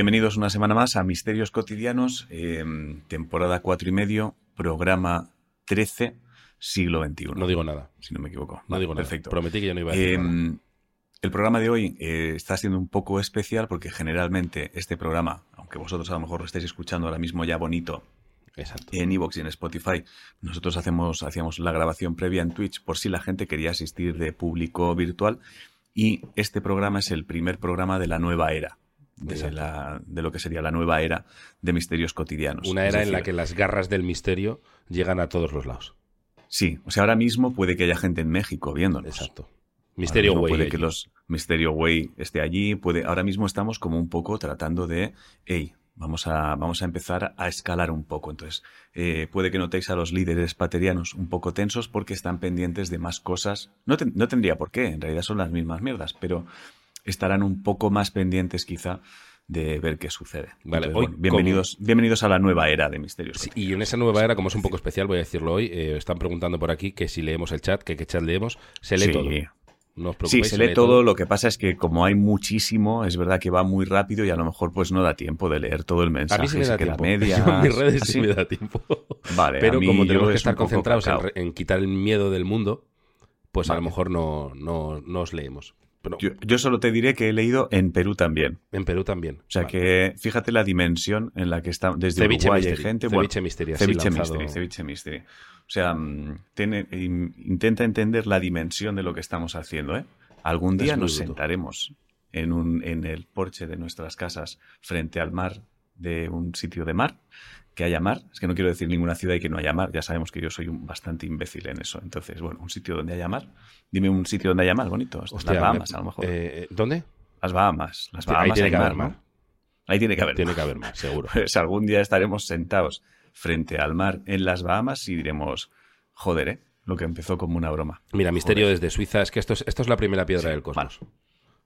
bienvenidos una semana más a Misterios Cotidianos, eh, temporada cuatro y medio, programa 13, siglo XXI. No digo nada. Si no me equivoco. No Vale, digo nada. Perfecto. Prometí que ya no iba a decir Eh, nada. el programa de hoy eh, está siendo un poco especial porque generalmente este programa, aunque vosotros a lo mejor lo estáis escuchando ahora mismo ya bonito Exacto. en Evox y en Spotify, nosotros hacemos, hacíamos la grabación previa en Twitch por si la gente quería asistir de público virtual y este programa es el primer programa de la nueva era. De, la- de lo que sería la nueva era de misterios cotidianos. Una era en la que las garras del misterio llegan a todos los lados. Sí, o sea, ahora mismo puede que haya gente en México viéndonos. Exacto. Misterio Way. Puede allí. que los Misterio Way esté allí. Puede, ahora mismo estamos como un poco tratando de, hey, vamos a, vamos a empezar a escalar un poco. Entonces, eh, puede que notéis a los líderes paterianos un poco tensos porque están pendientes de más cosas. No, no tendría por qué, en realidad son las mismas mierdas, pero estarán un poco más pendientes quizá de ver qué sucede. Vale, Entonces, hoy bueno, bienvenidos, bienvenidos a la nueva era de Misterios. Sí, y en esa nueva era, como es un poco especial, voy a decirlo hoy, eh, están preguntando por aquí que si leemos el chat, que qué chat leemos. Se lee Sí. todo. No os Sí, se lee todo. Lo que pasa es que como hay muchísimo, es verdad que va muy rápido y a lo mejor pues no da tiempo de leer todo el A mensaje. mí sí me da tiempo. media. Yo en mis redes ¿Ah, sí me da tiempo. Vale, a Pero mí como tenemos que es estar concentrados en, quitar el miedo del mundo, pues a lo mejor no, no, no os leemos. Pero Yo, yo solo te diré que he leído en Perú también. en Perú también. O sea Vale. que fíjate la dimensión en la que está desde Ceviche Uruguay Mystery, gente. Ceviche bueno, Mystery, Ceviche. Mystery, Ceviche Mystery. O sea, mm, tiene- intenta entender la dimensión de lo que estamos haciendo, ¿eh? Algún día nos bruto. sentaremos en, un, en el porche de nuestras casas frente al mar de un sitio de mar que haya mar. Es que no quiero decir ninguna ciudad y que no haya mar. Ya sabemos que yo soy un bastante imbécil en eso. Entonces, bueno, un sitio donde haya mar. Dime un sitio donde haya mar, bonito. Hostia, las Bahamas, me- a lo mejor. eh, ¿Dónde? las Bahamas. Las Bahamas ahí tiene hay que haber mar, mar. ¿no? Ahí tiene que haber Tiene mar. que haber más, seguro. Pues algún día estaremos sentados frente al mar en las Bahamas y diremos, joder, ¿eh? Lo que empezó como una broma. Mira, misterio desde Suiza. Es que esto es, esto es la primera piedra Sí, del cosmos.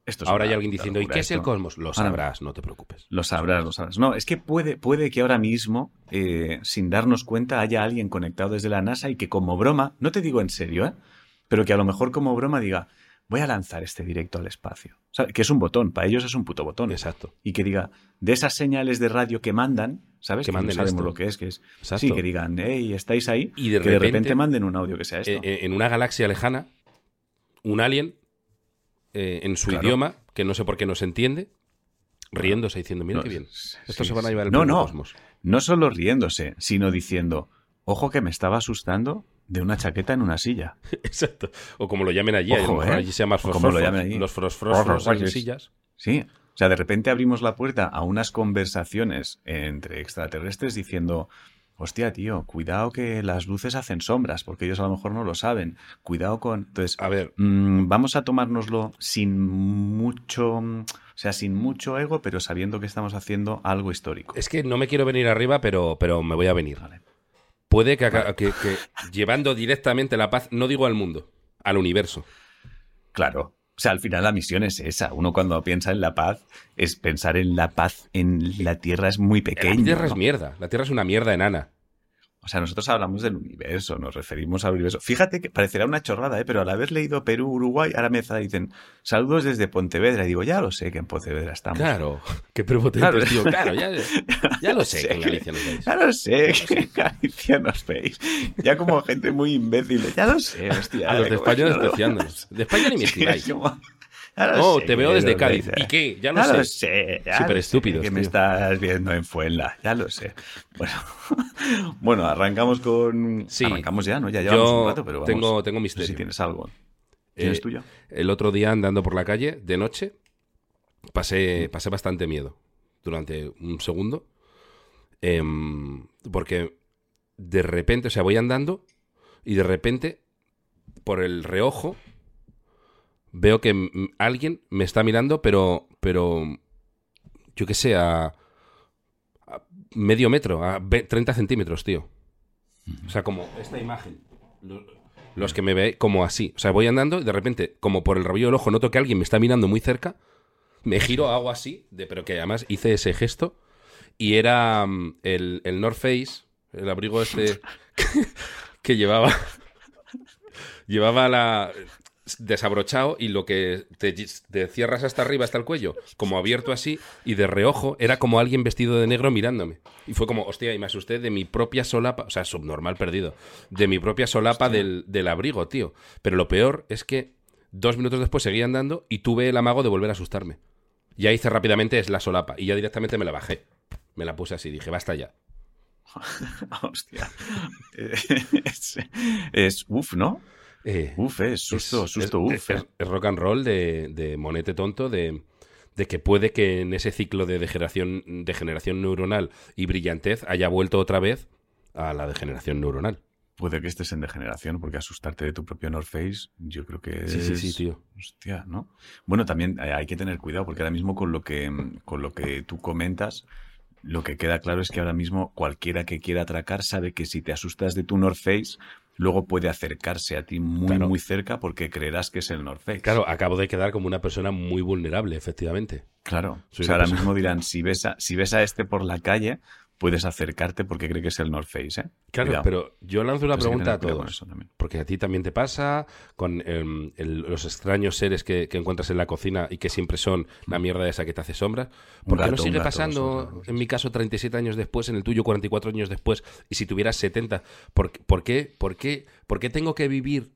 Esto es Ahora hay alguien diciendo, ¿y qué es el esto". cosmos? Lo Ahora- sabrás, no te preocupes. Lo sabrás, lo sabrás. No, es que puede, puede que ahora mismo, eh, sin darnos cuenta, haya alguien conectado desde la NASA y que como broma, no te digo en serio, ¿eh? Pero que a lo mejor como broma diga, voy a lanzar este directo al espacio. O sea, que es un botón, para ellos es un puto botón. Exacto. Y que diga, de esas señales de radio que mandan, ¿sabes? Que no manden sabemos esto. lo que es, que es. Exacto. Sí, que digan, hey, estáis ahí. Y de que de repente- repente manden un audio que sea esto. Eh, eh, en una galaxia lejana, un alien, eh, en su Claro. idioma, que no sé por qué no se entiende, riéndose diciendo, mira No, qué bien. sí, se van a llevar el No, no. Cosmos. No solo riéndose, sino diciendo, ojo que me estaba asustando de una chaqueta en una silla. Exacto. O como lo llamen allí, a lo Ojo, ¿eh? allí se llama como lo llamen allí. Los en sillas. Sí. O sea, de repente abrimos la puerta a unas conversaciones entre extraterrestres diciendo, hostia, tío, cuidado que las luces hacen sombras, porque ellos a lo mejor no lo saben. Cuidado con... Entonces, A ver, mm, vamos a tomárnoslo sin mucho... mm, O sea, sin mucho ego, pero sabiendo que estamos haciendo algo histórico. es que no me quiero venir arriba, pero, pero me voy a venir. Vale. Puede que- que llevando directamente la paz, no digo al mundo, al universo. Claro. O sea, al final la misión es esa. Uno cuando piensa en la paz, es pensar en la paz en la Tierra es muy pequeño. la Tierra es mierda. La Tierra es una mierda enana. O sea, nosotros hablamos del universo, nos referimos al universo. Fíjate que parecerá una chorrada, ¿eh? pero al haber leído Perú, Uruguay, ahora me dicen saludos desde Pontevedra. Y digo, ya lo sé que en Pontevedra estamos. Claro, qué prepotentes, Claro. tío. Claro, ya, ya lo sé que en Galicia nos veis. Ya lo sé que en Galicia nos veis. Ya como gente muy imbécil. Ya lo sé, hostia. A los de como España despreciándonos. De España ni me ya lo No, sé te veo desde Cádiz. ¿Y qué? Ya Ya lo lo sé. sé. ya Súper lo sé estúpidos, Que me estás viendo en Fuenla. Ya lo sé. Bueno, bueno arrancamos con. Sí. Arrancamos ya, ¿no? Ya llevamos un rato, pero vamos. tengo, tengo No sé misterio. si tienes algo. ¿Tienes Eh, tuyo? El otro día andando por la calle, de noche, pasé, pasé bastante miedo durante un segundo. Em, porque de repente, o sea, voy andando y de repente, por el reojo, veo que alguien me está mirando, pero, pero yo qué sé, a, a medio metro, a ve- 30 centímetros, tío. O sea, como esta imagen. Lo- Los que me ve como así. O sea, voy andando y de repente, como por el rabillo del ojo, noto que alguien me está mirando muy cerca. Me giro, hago así, de, pero que además hice ese gesto. Y era mm, el, el North Face, el abrigo este que, que llevaba. llevaba la. Desabrochado y lo que te, te cierras hasta arriba, hasta el cuello, como abierto así, y de reojo era como alguien vestido de negro mirándome. Y fue como, hostia, y me asusté de mi propia solapa, o sea, subnormal perdido, de mi propia solapa del, del abrigo, tío. Pero lo peor es que dos minutos después seguía andando y tuve el amago de volver a asustarme. Ya hice rápidamente es la solapa y ya directamente me la bajé. Me la puse así, dije, basta ya. Hostia. Es, es uf, ¿no? Eh, Uf, es susto, es- susto, es- uf. es- es rock and roll de, de monete tonto, de, de que puede que en ese ciclo de degeneración, degeneración neuronal y brillantez haya vuelto otra vez a la degeneración neuronal. Puede que estés en degeneración, porque asustarte de tu propio North Face, yo creo que Sí, sí, es- sí, tío. Hostia, ¿no? Bueno, también hay hay que tener cuidado, porque ahora mismo con lo que, con lo que tú comentas, lo que queda claro es que ahora mismo cualquiera que quiera atracar sabe que si te asustas de tu North Face, luego puede acercarse a ti muy, Claro. muy cerca porque creerás que es el North Face. Claro, acabo de quedar como una persona muy vulnerable, efectivamente. Claro. Soy o sea, una ahora persona- mismo dirán, si ves, a, si ves a este por la calle, puedes acercarte porque cree que es el North Face, ¿eh? Claro, Cuidado. pero yo lanzo una Entonces pregunta a todos. Porque a ti también te pasa con em, el- los extraños seres que, que encuentras en la cocina y que siempre son la mierda esa que te hace sombra. Un ¿Por qué no sigue gato, pasando, en mi caso, 37 años después, en el tuyo 44 años después, y si tuvieras 70? ¿Por, qué- por, qué, por, qué, ¿Por qué tengo que vivir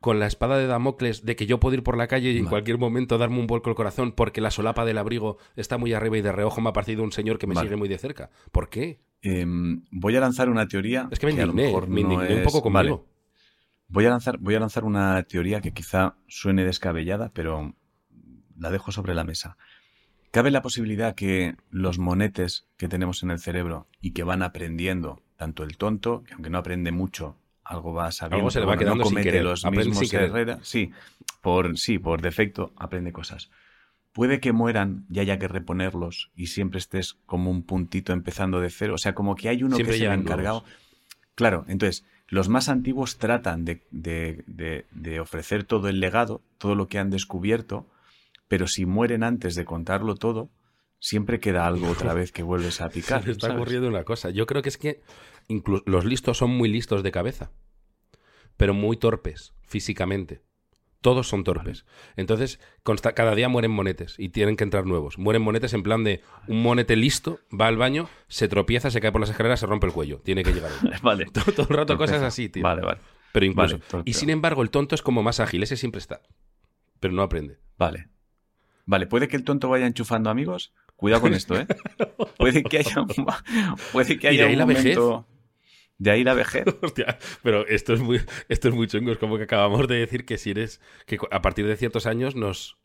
con la espada de Damocles de que yo puedo ir por la calle y en Vale. cualquier momento darme un vuelco al corazón porque la solapa del abrigo está muy arriba y de reojo me ha parecido un señor que me Vale. sigue muy de cerca? ¿Por qué? Em, voy a lanzar una teoría. Es que me a lo indigné, mejor me no indigné un poco Vale. conmigo. Voy a lanzar, voy a lanzar una teoría que quizá suene descabellada, pero la dejo sobre la mesa. ¿Cabe la posibilidad que los monetes que tenemos en el cerebro y que van aprendiendo, tanto el tonto, que aunque no aprende mucho, algo va sabiendo, Algo se le va quedando no sin querer, los aprende mismos sin querer. sí, por sí, por defecto aprende cosas. Puede que mueran y haya que reponerlos y siempre estés como un puntito empezando de cero, o sea, como que hay uno Siempre que el llegan encargado. Claro, entonces, los más antiguos tratan de, de- de- de ofrecer todo el legado, todo lo que han descubierto, pero si mueren antes de contarlo todo, siempre queda algo otra vez que vuelves a picar. Se me está ¿sabes? ocurriendo una cosa. Yo creo que es que inclu- los listos son muy listos de cabeza, pero muy torpes físicamente. Todos son torpes. Entonces, consta- cada día mueren monetes y tienen que entrar nuevos. Mueren monetes en plan de un monete listo, va al baño, se tropieza, se cae por las escaleras, se rompe el cuello. Tiene que llegar. ahí. Vale. todo, todo el rato cosas así, tío. Vale, vale. Pero incluso. Vale, y sin embargo, el tonto es como más ágil. Ese siempre está. Pero no aprende. Vale. Vale, puede que el tonto vaya enchufando amigos. Cuidado con esto, ¿eh? Puede que haya un, puede que ¿Y de haya ahí un la vejez? momento- De ahí la vejez. Hostia, pero esto es muy, esto es muy chungo. Es como que acabamos de decir que si eres. que a partir de ciertos años nos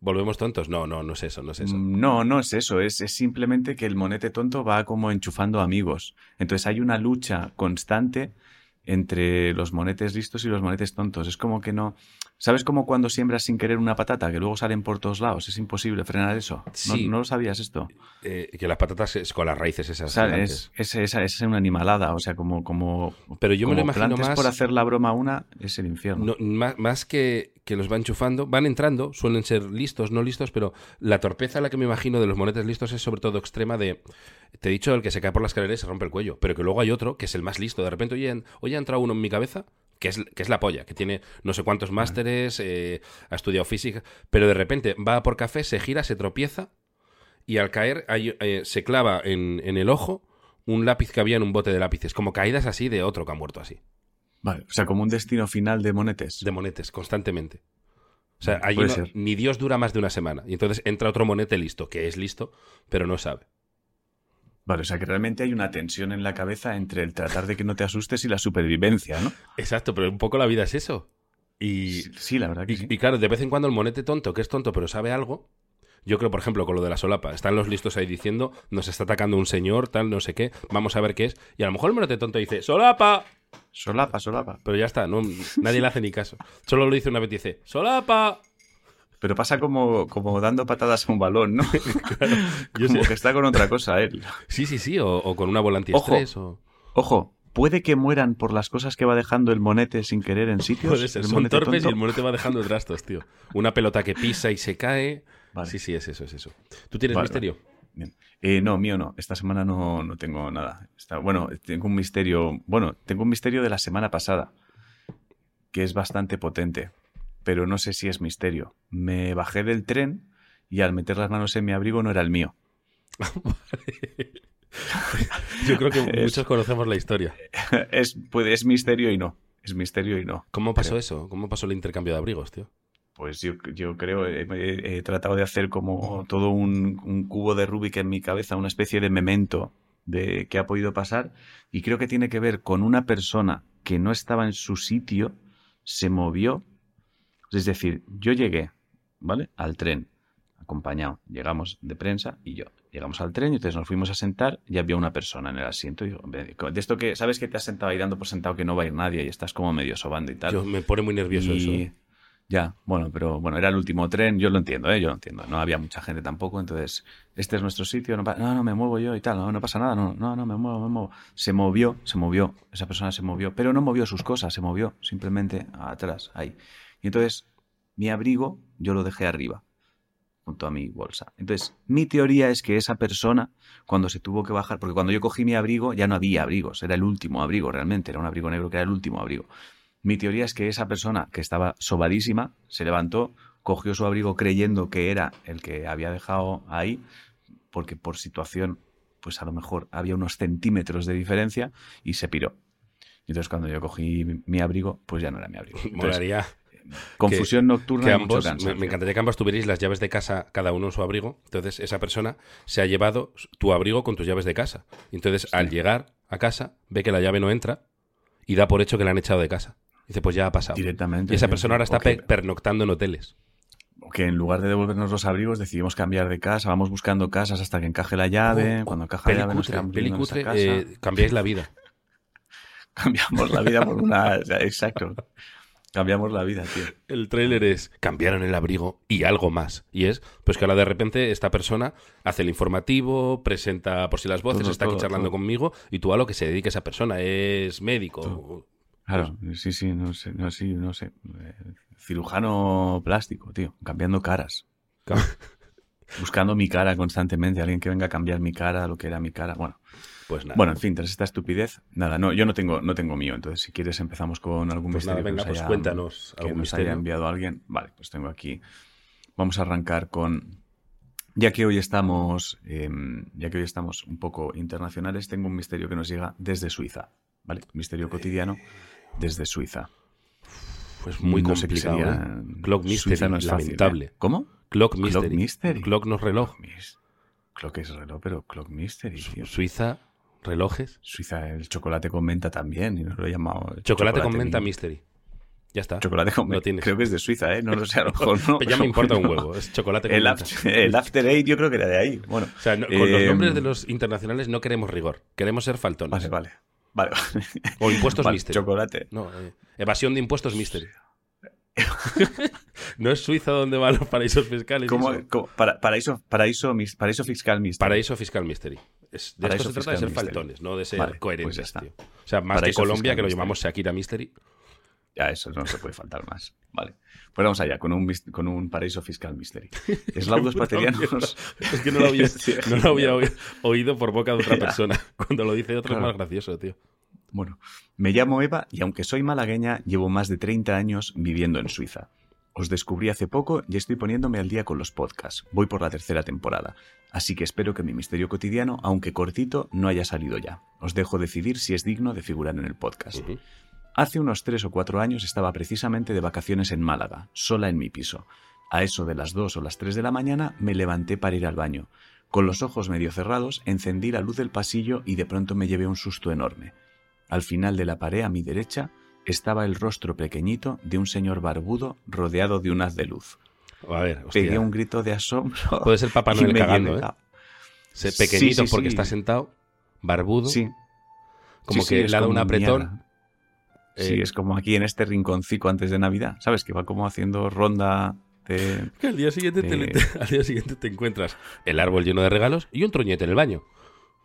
volvemos tontos. No, no, no es eso, no es eso. Mm, No, no es eso, es, es simplemente que el monete tonto va como enchufando amigos. Entonces hay una lucha constante entre los monetes listos y los monetes tontos. Es como que no... ¿Sabes como cuando siembras sin querer una patata, que luego salen por todos lados? Es imposible frenar eso. ¿No, Sí. no lo sabías esto? Eh, que las patatas es con las raíces esas. Es, es, esa- es una animalada, o sea, como... como Pero yo me lo imagino más. por hacer la broma una, es el infierno. no, más, más que, que los va enchufando, van entrando, suelen ser listos, no listos, pero la torpeza a la que me imagino de los monetes listos es sobre todo extrema de, te he dicho el que se cae por las escaleras y se rompe el cuello, pero que luego hay otro que es el más listo. De repente, oye, hoy ha entrado uno en mi cabeza que es, que es la polla, que tiene no sé cuántos másteres, eh, ha estudiado física, pero de repente va por café, se gira, se tropieza y al caer hay, eh, se clava en, en el ojo un lápiz que había en un bote de lápices, como caídas así de otro que ha muerto así, Vale, o sea, como un destino final de monetes. de monetes, constantemente. O sea, ni Dios dura más de una semana. Y entonces entra otro monete listo, que es listo, pero no sabe. Vale, o sea, que realmente hay una tensión en la cabeza entre el tratar de que no te asustes y la supervivencia, ¿no? Exacto, pero un poco la vida es eso. Y, Sí, sí, la verdad que y, sí. y claro, de vez en cuando el monete tonto, que es tonto pero sabe algo, yo creo, por ejemplo, con lo de la solapa, están los listos ahí diciendo, nos está atacando un señor, tal, no sé qué, vamos a ver qué es. Y a lo mejor el monete tonto dice, solapa, Solapa, solapa. pero ya está, no, nadie le hace ni caso. Solo lo dice una vez y dice, solapa. Pero pasa como, como dando patadas a un balón, ¿no? Yo como sé. que está con otra cosa él. Sí, sí, sí, o, o con una bola Ojo. antiestrés, o... Ojo, puede que mueran por las cosas que va dejando el monete sin querer en sitios. Puede ser, el son monete torpes y el monete va dejando trastos, tío. Una pelota que pisa y se cae. Vale. Sí, sí, es eso, es eso. ¿Tú tienes Vale, misterio? Eh, no, mío no. Esta semana no, no tengo nada. Está, bueno, tengo un misterio. Bueno, tengo un misterio de la semana pasada. Que es bastante potente. Pero no sé si es misterio. Me bajé del tren y al meter las manos en mi abrigo no era el mío. Yo creo que muchos conocemos la historia. Es, puede, es misterio y no. Es misterio y no. ¿Cómo pasó eso? ¿Cómo pasó el intercambio de abrigos, tío? Pues yo, yo creo, he, he, tratado de hacer como todo un, un, cubo de Rubik en mi cabeza, una especie de memento de qué ha podido pasar, y creo que tiene que ver con una persona que no estaba en su sitio, se movió. Es decir, yo llegué, ¿vale? Al tren, acompañado. Llegamos de prensa y yo. Llegamos al tren y entonces nos fuimos a sentar y había una persona en el asiento. Y de esto que, ¿sabes que te has sentado ahí dando por sentado que no va a ir nadie y estás como medio sobando y tal? Yo me pone muy nervioso eso. ¿eh? Ya, bueno, pero bueno, era el último tren, yo lo entiendo, ¿eh? yo lo entiendo. No había mucha gente tampoco, entonces, este es nuestro sitio, no, no, no me muevo yo y tal, no, no pasa nada, no, no, no, me muevo, me muevo. Se movió, se movió, esa persona se movió, pero no movió sus cosas, se movió simplemente atrás, ahí. Y entonces, mi abrigo yo lo dejé arriba, junto a mi bolsa. Entonces, mi teoría es que esa persona, cuando se tuvo que bajar, porque cuando yo cogí mi abrigo ya no había abrigos, era el último abrigo realmente, era un abrigo negro que era el último abrigo. Mi teoría es que esa persona que estaba sobadísima se levantó, cogió su abrigo creyendo que era el que había dejado ahí, porque por situación, pues a lo mejor había unos centímetros de diferencia y se piró. Y entonces cuando yo cogí mi abrigo, pues ya no era mi abrigo. Molaría. Confusión nocturna. ambos, me, encantaría que ambos tuvierais las llaves de casa, cada uno en su abrigo. Entonces, esa persona se ha llevado tu abrigo con tus llaves de casa. Entonces, al llegar a casa, ve que la llave no entra y da por hecho que la han echado de casa. Dice, pues ya ha pasado. Directamente. Y esa persona ahora está pernoctando en hoteles. Que en lugar de devolvernos los abrigos decidimos cambiar de casa, vamos buscando casas hasta que encaje la llave, cuando encaja la llave nos pelicutre, eh, cambiáis la vida. Cambiamos la vida por una... exacto. Cambiamos la vida, tío. El tráiler es cambiaron el abrigo y algo más. Y es, pues que ahora de repente esta persona hace el informativo, presenta por si las voces, está aquí charlando conmigo y tú a lo que se dedique esa persona es médico. Claro, sí, sí, no sé, no, sí, no sé. Eh, cirujano plástico, tío, cambiando caras. Buscando mi cara constantemente, alguien que venga a cambiar mi cara, lo que era mi cara. Bueno, pues nada. Bueno, en fin, tras esta estupidez, nada, no, yo no tengo, no tengo mío. Entonces, si quieres, empezamos con algún pues misterio venga, que, nos, pues cuéntanos que nos haya enviado alguien. Vale, pues tengo aquí. Vamos a arrancar con. Ya que hoy estamos, em, ya que hoy estamos un poco internacionales, tengo un misterio que nos llega desde Suiza. ¿Vale? Misterio cotidiano desde Suiza. Pues muy no complicado. ¿eh? Clock Mystery, no es lamentable. Fácil, ¿eh? ¿Cómo? Clock Mystery. Clock Mystery. Clock no es reloj. Clock es reloj, pero Clock Mystery. Tío. Suiza, relojes. Suiza, el chocolate con menta también, y no lo he llamado. Chocolate, chocolate con menta Mystery. Ya está. Chocolate con menta. Creo que es de Suiza, ¿eh? No lo sé, a lo mejor no. ya me importa un huevo. Es chocolate con el menta. After, el After Eight yo creo que era de ahí. Bueno, o sea, no, con eh, los nombres de los internacionales no queremos rigor. Queremos ser faltones. Vale, vale. Vale. O impuestos vale, mystery. Chocolate. No, eh, evasión de impuestos mystery. no es Suiza donde van los paraísos fiscales. ¿Cómo, cómo, para, paraíso, paraíso, paraíso fiscal mystery. Paraíso fiscal mystery. Es, de esto se trata de ser mystery. faltones, no de ser vale, coherentes. Pues tío. O sea, más que Colombia, que lo llamamos. Shakira Mystery. Ya, eso no se puede faltar más. Vale. Pues vamos allá, con un, con un paraíso fiscal mystery. Eslaudos paterianos. es que no lo había, no lo había oído por boca de otra persona. Cuando lo dice otro claro. es más gracioso, tío. Bueno, me llamo Eva y aunque soy malagueña, llevo más de 30 años viviendo en Suiza. Os descubrí hace poco y estoy poniéndome al día con los podcasts. Voy por la tercera temporada. Así que espero que mi misterio cotidiano, aunque cortito, no haya salido ya. Os dejo decidir si es digno de figurar en el podcast. Uh -huh. Hace unos tres o cuatro años estaba precisamente de vacaciones en Málaga, sola en mi piso. A eso de las dos o las tres de la mañana me levanté para ir al baño. Con los ojos medio cerrados, encendí la luz del pasillo y de pronto me llevé un susto enorme. Al final de la pared a mi derecha estaba el rostro pequeñito de un señor barbudo rodeado de un haz de luz. A ver, hostia. Pegué un grito de asombro. Puede ser Papá Noel cagando, ¿eh? Se, pequeñito sí, sí, porque sí. está sentado, barbudo. Sí. Como que le ha dado un apretón. Sí, eh, es como aquí en este rinconcito antes de Navidad, ¿sabes? Que va como haciendo ronda de... Que al día siguiente, de... te, al día siguiente te encuentras el árbol lleno de regalos y un troñete en el baño.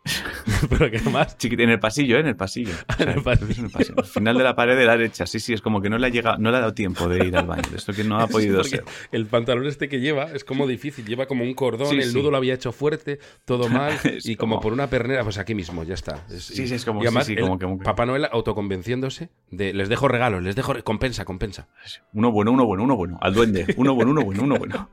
Pero que. Chiquit- en el pasillo, ¿eh? En el pasillo. O sea, En el pasillo. en el pasillo. Al final de la pared de la derecha. Sí, sí, es como que no le ha llegado, no le ha dado tiempo de ir al baño. Esto que no ha podido Sí, ser. El pantalón este que lleva es como difícil, lleva como un cordón, Sí, el nudo lo había hecho fuerte, todo mal, y como como- por una pernera, pues aquí mismo, ya está. Es- Sí, sí, es como- y además, sí, sí, el como que- como que- Papá Noel autoconvenciéndose de les dejo regalos, les dejo compensa, compensa. Uno bueno, uno bueno, uno bueno. Al duende. Uno bueno, uno bueno, uno bueno.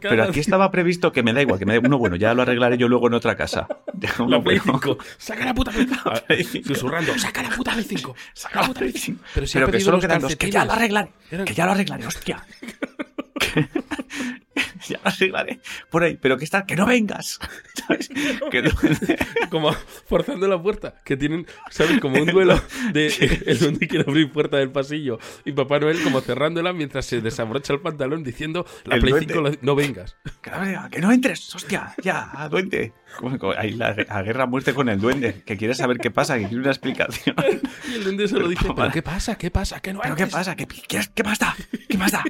Pero aquí estaba previsto que me da igual, que me da uno bueno. Ya lo arreglaré yo luego otra casa. La Play bueno. 5, saca la puta Play 5. Play 5. Susurrando, saca la puta Play 5. Saca la Play 5. Pero si Pero que solo quedan dos. Que ya lo. Eran- Que ya lo arreglaré, hostia. ya lo arreglaré. Por ahí. Pero que está, que no vengas. ¿Sabes? Que no- Como forzando la puerta, que tienen, ¿sabes? Como un duelo de el duende quiere abrir puerta del pasillo y Papá Noel como cerrándola mientras se desabrocha el pantalón diciendo la El Play duende. 5 la- no vengas. Que no, que no entres, hostia, ya, duende. Como- como- Ahí la, a guerra a muerte con el duende, que quiere saber qué pasa, que quiere una explicación. Y el duende se lo dice, ¿pero qué pasa? ¿Qué pasa? ¿Qué no ¿Pero qué haces?". pasa? ¿Qué, qué más da? ¿Qué da?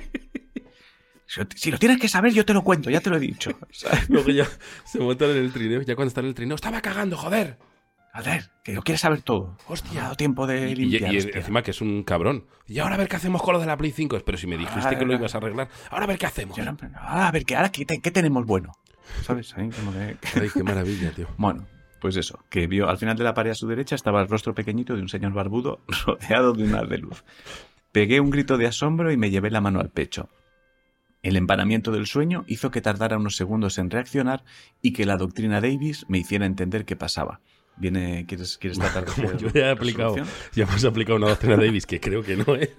Si, lo- tienes que saber, yo te lo cuento, ya te lo he dicho. ¿sabes? Luego ya se montan en el trineo, ya cuando están en el trineo, estaba cagando, joder. A ver, que lo quieres saber todo. Hostia. Me ha dado tiempo de Y, y- limpiar. y hostia. encima que es un cabrón. Y ahora a ver qué hacemos con lo de la Play 5. Pero si me dijiste Ah, que lo ibas a arreglar, ahora a ver qué hacemos. Ahora, ahora, a ver, que ahora ¿qué, te- qué tenemos bueno? ¿Sabes? Ahí como que- Ay, qué maravilla, tío. Bueno, pues eso, que vio al final de la pared a su derecha estaba el rostro pequeñito de un señor barbudo rodeado de un haz de luz. Pegué un grito de asombro y me llevé la mano al pecho. El empanamiento del sueño hizo que tardara unos segundos en reaccionar y que la doctrina Davis me hiciera entender qué pasaba. Viene, ¿quieres, quieres tratar de Como yo ya he aplicado, resolución? ya hemos aplicado una doctrina Davis que creo que no es.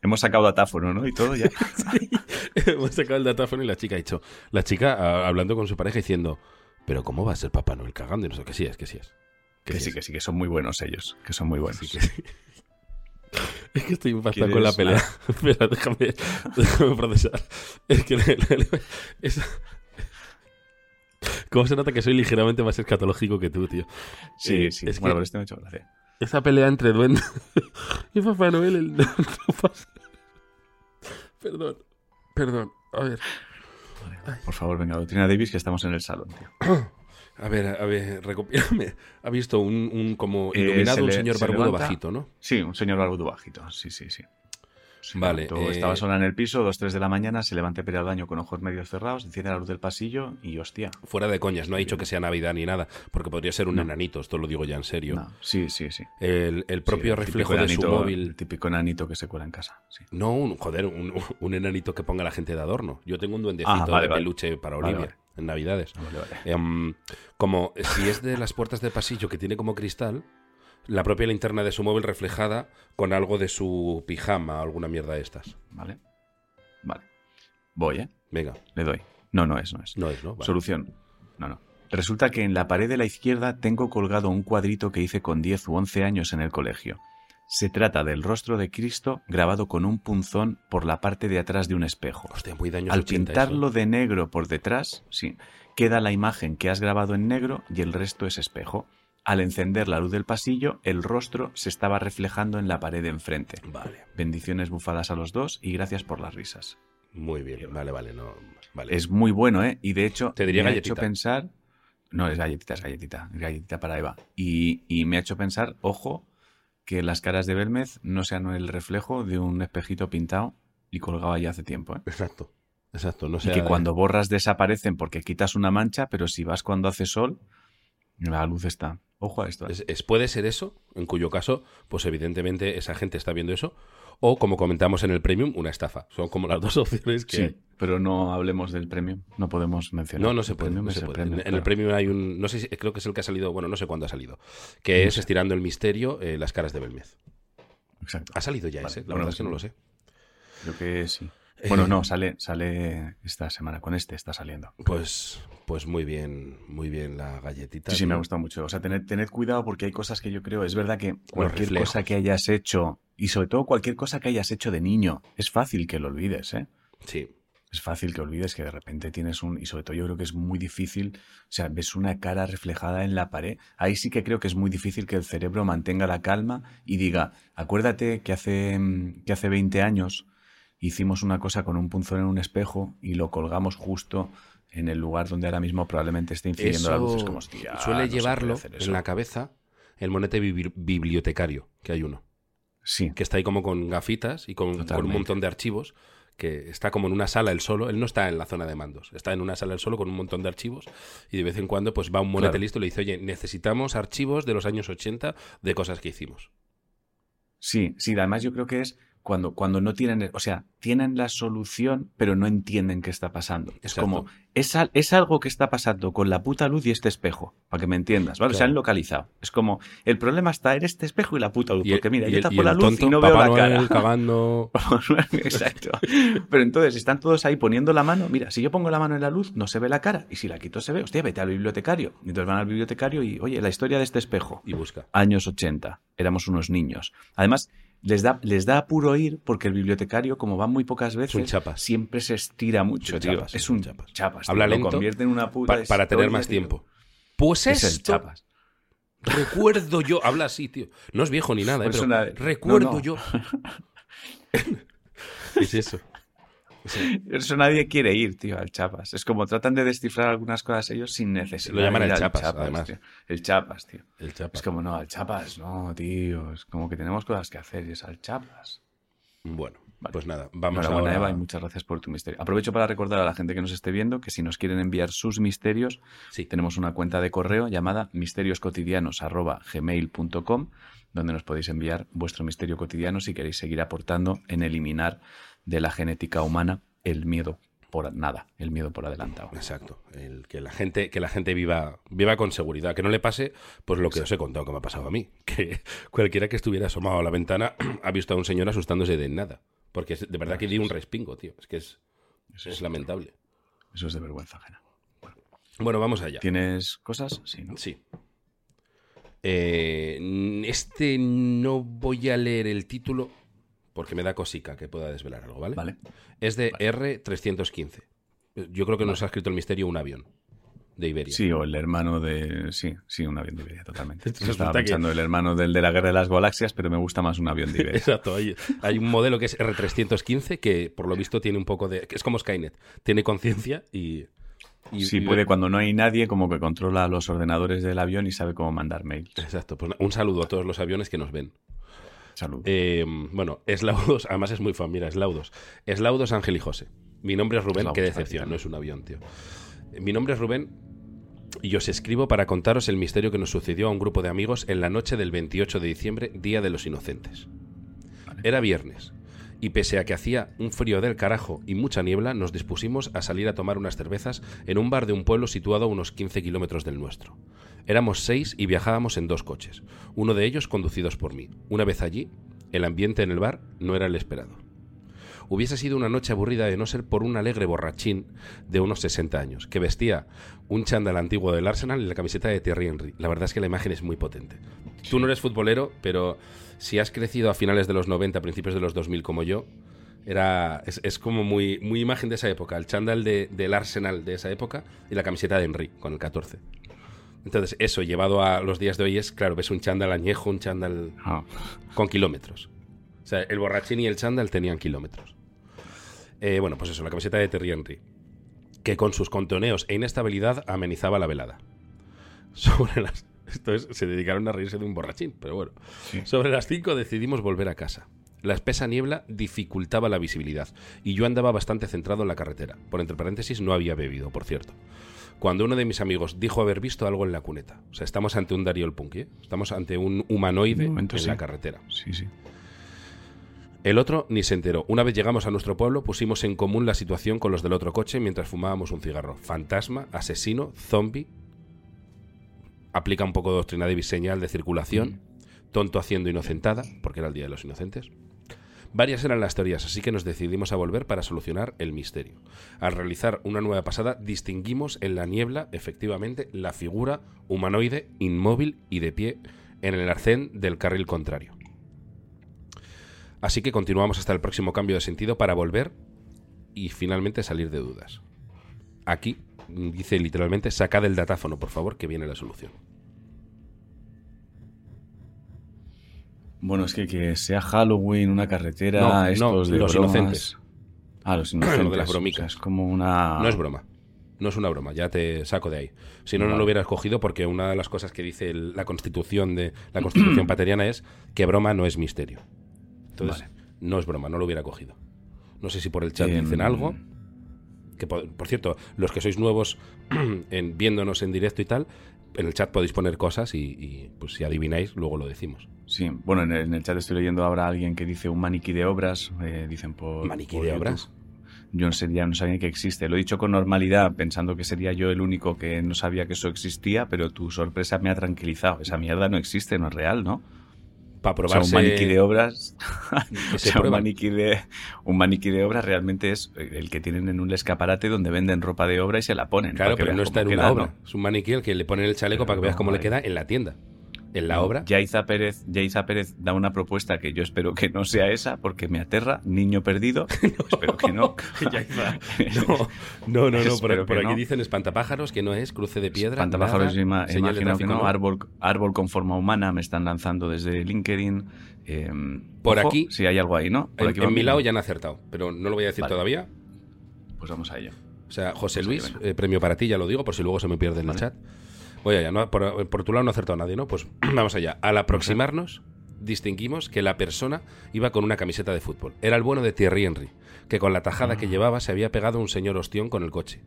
Hemos sacado datáfono, ¿no? Y todo ya. hemos sacado el datáfono y la chica ha dicho, la chica hablando con su pareja diciendo, pero ¿cómo va a ser Papá Noel cagando? Y no sé, que sí es, que sí es. Que sí, es. que sí, que son muy buenos ellos. Que son muy buenos. Sí, que sí. Es que estoy impactado ¿Quieres con la pelea. Espera, déjame, déjame procesar. Es que es- ¿Cómo se nota que soy ligeramente más escatológico que tú, tío? Sí, Eh, sí. es bueno, que- pero este me ha hecho gracia. Esa pelea entre duende y Papá Noel. el-. Perdón, perdón. A ver, Por favor, venga, doctrina Davis, que estamos en el salón, tío. a ver, a ver, recopilame. Ha visto un, un como Eh, iluminado un le- señor se barbudo levanta. bajito, ¿no? Sí, un señor barbudo bajito. Sí, sí, sí. Vale, eh, Estaba sola en el piso, dos, tres de la mañana, se levanta para ir al baño con ojos medio cerrados, enciende la luz del pasillo y hostia. Fuera de coñas, no ha dicho que sea Navidad ni nada, porque podría ser un No. enanito, esto lo digo ya en serio. No, sí, sí, sí. El, el propio Sí, el reflejo de su móvil. El típico enanito que se cuela en casa. Sí. No, un, joder, un, un enanito que ponga la gente de adorno. Yo tengo un duendecito Ah, vale, de vale. peluche para Olivia vale. En Navidades. Vale, vale. Em, como si es de las puertas de pasillo que tiene como cristal, la propia linterna de su móvil reflejada con algo de su pijama o alguna mierda de estas. Vale. Vale. Voy, ¿eh? Venga, Le doy. No, no es, no es. no es, ¿no? Vale. Solución. No, no. Resulta que en la pared de la izquierda tengo colgado un cuadrito que hice con 10 u 11 años en el colegio. Se trata del rostro de Cristo grabado con un punzón por la parte de atrás de un espejo. Hostia, muy Al 80 pintarlo eso. de negro por detrás, sí, queda la imagen que has grabado en negro y el resto es espejo. Al encender la luz del pasillo, el rostro se estaba reflejando en la pared de enfrente. Vale, Bendiciones bufadas a los dos y gracias por las risas. muy bien. Vale, vale, no. Vale. Es muy bueno, ¿eh? Y de hecho, Te diría me ha hecho pensar. No, es galletita, es galletita. Es galletita para Eva. Y, y me ha hecho pensar, ojo, que las caras de Belmez no sean el reflejo de un espejito pintado y colgado ya hace tiempo, ¿eh? Exacto. Exacto. No Y que de- cuando borras desaparecen porque quitas una mancha, pero si vas cuando hace sol, la luz está. Ojo a esto. ¿eh? Es- es- puede ser eso, en cuyo caso, pues evidentemente esa gente está viendo eso, o como comentamos en el premium, una estafa. Son como las dos opciones que Sí, hay. pero no hablemos del premio. No podemos mencionar. No, no se El puede. premium no se puede. premium, en, el premium hay un, no sé, si- creo que es el que ha salido, bueno, no sé cuándo ha salido, que No es sé. estirando el misterio, eh, las caras de Belmez. Exacto. Ha salido ya Vale, ese, la bueno, verdad es que no lo sé. Creo que sí. Bueno, no, sale, sale esta semana. Con este está saliendo. Pues, pues muy bien, muy bien la galletita. Sí, sí, me ha gustado mucho. O sea, tened, tened cuidado porque hay cosas que yo creo, es verdad que cualquier cosa que hayas hecho, y sobre todo cualquier cosa que hayas hecho de niño, es fácil que lo olvides, ¿eh? Sí, Es fácil que olvides que de repente tienes un... Y sobre todo yo creo que es muy difícil, o sea, ves una cara reflejada en la pared. Ahí sí que creo que es muy difícil que el cerebro mantenga la calma y diga, acuérdate que hace, que hace 20 años hicimos una cosa con un punzón en un espejo y lo colgamos justo en el lugar donde ahora mismo probablemente esté incidiendo la luz. Es como, hostia, suele no llevarlo en la cabeza el monete bibli- bibliotecario, que hay uno. Sí, que está ahí como con gafitas y con, con un montón de archivos, que está como en una sala él solo, él no está en la zona de mandos, está en una sala él solo con un montón de archivos y de vez en cuando pues va un monete Claro. listo y le dice, oye, necesitamos archivos de los años 80 de cosas que hicimos. sí, sí. Además, yo creo que es cuando, cuando no tienen, o sea, tienen la solución, pero no entienden qué está pasando. Es Exacto. como, es, al- es algo que está pasando con la puta luz y este espejo, para que me entiendas, ¿vale? Se Claro. han localizado. Es como, el problema está en este espejo y la puta luz, Y el- porque mira, yo el- tapo la luz tonto, y no veo la cara. Cagando... Exacto. Pero entonces están todos ahí poniendo la mano. Mira, si yo pongo la mano en la luz, no se ve la cara. Y si la quito, se ve. Hostia, vete al bibliotecario. Y entonces van al bibliotecario y, oye, la historia de este espejo. Y busca. Años 80. Éramos unos niños. Además, les da, les da apuro ir porque el bibliotecario, como va muy pocas veces, un siempre se estira mucho, un tío. chapas, es es un un chapas. chapas. tío. Habla Lo lento convierte en una puta Pa- para tener más tío. tiempo. Pues Es el esto, chapas. recuerdo yo, habla así, tío. No es viejo ni nada, ¿eh? Pues pero una- recuerdo no, no. yo. es eso. Eso nadie quiere ir, tío, al chapas. Es como tratan de descifrar algunas cosas ellos sin necesidad. Lo llaman el al chapas, además. tío. El chapas, tío. El. Es como, no, al chapas, no, tío. Es como que tenemos cosas que hacer y es al chapas. Bueno, Vale. pues nada, vamos Enhorabuena, ahora... Eva, y muchas gracias por tu misterio. Aprovecho para recordar a la gente que nos esté viendo que si nos quieren enviar sus misterios, Sí, tenemos una cuenta de correo llamada misterioscotidianos.gmail.com donde nos podéis enviar vuestro misterio cotidiano si queréis seguir aportando en eliminar de la genética humana el miedo por nada, el miedo por adelantado. exacto. El que la gente, que la gente viva, viva con seguridad, que no le pase, pues lo que os he contado que me ha pasado a mí. Que cualquiera que estuviera asomado a la ventana ha visto a un señor asustándose de nada. Porque es- de verdad que di un respingo, tío. Es que es, Eso es es, lamentable. eso es de vergüenza ajena. Bueno, vamos allá. ¿Tienes cosas? Sí, ¿no? Sí. Eh, este no voy a leer el título porque me da cosica que pueda desvelar algo, ¿vale? Vale. Es de R315. Yo creo que nos ha escrito el misterio un avión de Iberia. Sí, o el hermano de... Sí, sí, un avión de Iberia, totalmente. Estaba que- pensando el hermano del de la Guerra de las Galaxias, pero me gusta más un avión de Iberia. Exacto, hay, hay un modelo que es R315 que por lo visto tiene un poco de... es como Skynet, tiene conciencia y... y- Sí, y- puede cuando no hay nadie, como que controla los ordenadores del avión y sabe cómo mandar mails. Exacto, pues un saludo a todos los aviones que nos ven. Salud. Eh, bueno, Eslaudos, además es muy fan, mira, Eslaudos. Eslaudos Ángel y José. Mi nombre es Rubén, Eslaudos, qué decepción, no es un avión, tío. Mi nombre es Rubén y os escribo para contaros el misterio que nos sucedió a un grupo de amigos en la noche del 28 de diciembre, Día de los Inocentes. Vale. Era viernes y pese a que hacía un frío del carajo y mucha niebla, nos dispusimos a salir a tomar unas cervezas en un bar de un pueblo situado a unos 15 kilómetros del nuestro. Éramos seis y viajábamos en dos coches, uno de ellos conducidos por mí. Una vez allí, el ambiente en el bar no era el esperado. Hubiese sido una noche aburrida de no ser por un alegre borrachín de unos 60 años, que vestía un chándal antiguo del Arsenal y la camiseta de Thierry Henry. La verdad es que la imagen es muy potente. Tú no eres futbolero, pero si has crecido a finales de los 90, principios de los 2000 como yo, era, es, como muy, muy imagen de esa época. El chándal de- del Arsenal de esa época y la camiseta de Henry con el 14. Entonces, eso llevado a los días de hoy es, claro, ves un chándal añejo, un chándal Ah, con kilómetros. O sea, el borrachín y el chándal tenían kilómetros. Eh, bueno, pues eso, la camiseta de Terry Henry, que con sus contoneos e inestabilidad amenizaba la velada. Sobre las... Esto es, se dedicaron a reírse de un borrachín, pero bueno. sí. Sobre las 5 decidimos volver a casa. La espesa niebla dificultaba la visibilidad y yo andaba bastante centrado en la carretera. Por entre paréntesis, no había bebido, por cierto. Cuando uno de mis amigos dijo haber visto algo en la cuneta. O sea, estamos ante un Darío el Punky, ¿eh? Estamos ante un humanoide momento, en sí. la carretera. Sí, sí. El otro ni se enteró. Una vez llegamos a nuestro pueblo, pusimos en común la situación con los del otro coche mientras fumábamos un cigarro. Fantasma, asesino, zombie. Aplica un poco de doctrina de biseñal de circulación. Tonto haciendo inocentada, porque era el Día de los Inocentes. Varias eran las teorías, así que nos decidimos a volver para solucionar el misterio. Al realizar una nueva pasada, distinguimos en la niebla, efectivamente, la figura humanoide, inmóvil y de pie en el arcén del carril contrario. Así que continuamos hasta el próximo cambio de sentido para volver y finalmente salir de dudas. Aquí dice literalmente, sacad el datáfono, por favor, que viene la solución. Bueno, es que que sea Halloween, una carretera, No, no, estos de los bromas. inocentes. Ah, los inocentes. Lo de las O sea, bromicas. es como una... No es broma. No es una broma, ya te saco de ahí. Si no, no lo hubieras cogido porque una de las cosas que dice el- la constitución de la constitución pateriana es que broma no es misterio. Entonces, Vale. no es broma, no lo hubiera cogido. No sé si por el chat Em, dicen algo. Que por, por cierto, los que sois nuevos en, viéndonos en directo y tal, en el chat podéis poner cosas y, y, pues si adivináis, luego lo decimos. Sí, bueno, en el, en el chat estoy leyendo ahora a alguien que dice un maniquí de obras, eh, dicen por... ¿Maniquí por de YouTube. obras? Yo no, sabía, no sabía que existe. Lo he dicho con normalidad, pensando que sería yo el único que no sabía que eso existía, pero tu sorpresa me ha tranquilizado. Esa mierda no existe, no es real, ¿no? Para O sea, probarse... un maniquí de obras... o sea, un maniquí, de, un maniquí de obras realmente es el que tienen en un escaparate donde venden ropa de obra y se la ponen. Claro, pero no está en una queda, obra. ¿no? Es un maniquí al que le ponen el chaleco Pero para que veas cómo le vale. queda en la tienda. En la No, obra. Yaiza Pérez, Yaiza Pérez da una propuesta que yo espero que no sea esa, porque me aterra. Niño perdido. espero que no. Yaiza. No, no, no, no. Por, aquí no. dicen espantapájaros, que no es cruce de piedra. Pantapájaros, nada, imagino que no. Árbol, árbol con forma humana me están lanzando desde LinkedIn. Eh, Por ojo, aquí- Si hay algo ahí, ¿no? Por En, aquí en mi lado ya han acertado, pero no lo voy a decir Vale. todavía. Pues vamos a ello. O sea, José Luis, eh, premio para ti, ya lo digo, por si luego se me pierde en el chat. Voy allá, ¿no? por, por tu lado no ha acertado nadie, ¿no? Pues vamos allá. Al aproximarnos, distinguimos que la persona iba con una camiseta de fútbol. Era el bueno de Thierry Henry, que con la tajada Ah. que llevaba se había pegado un señor ostión con el coche.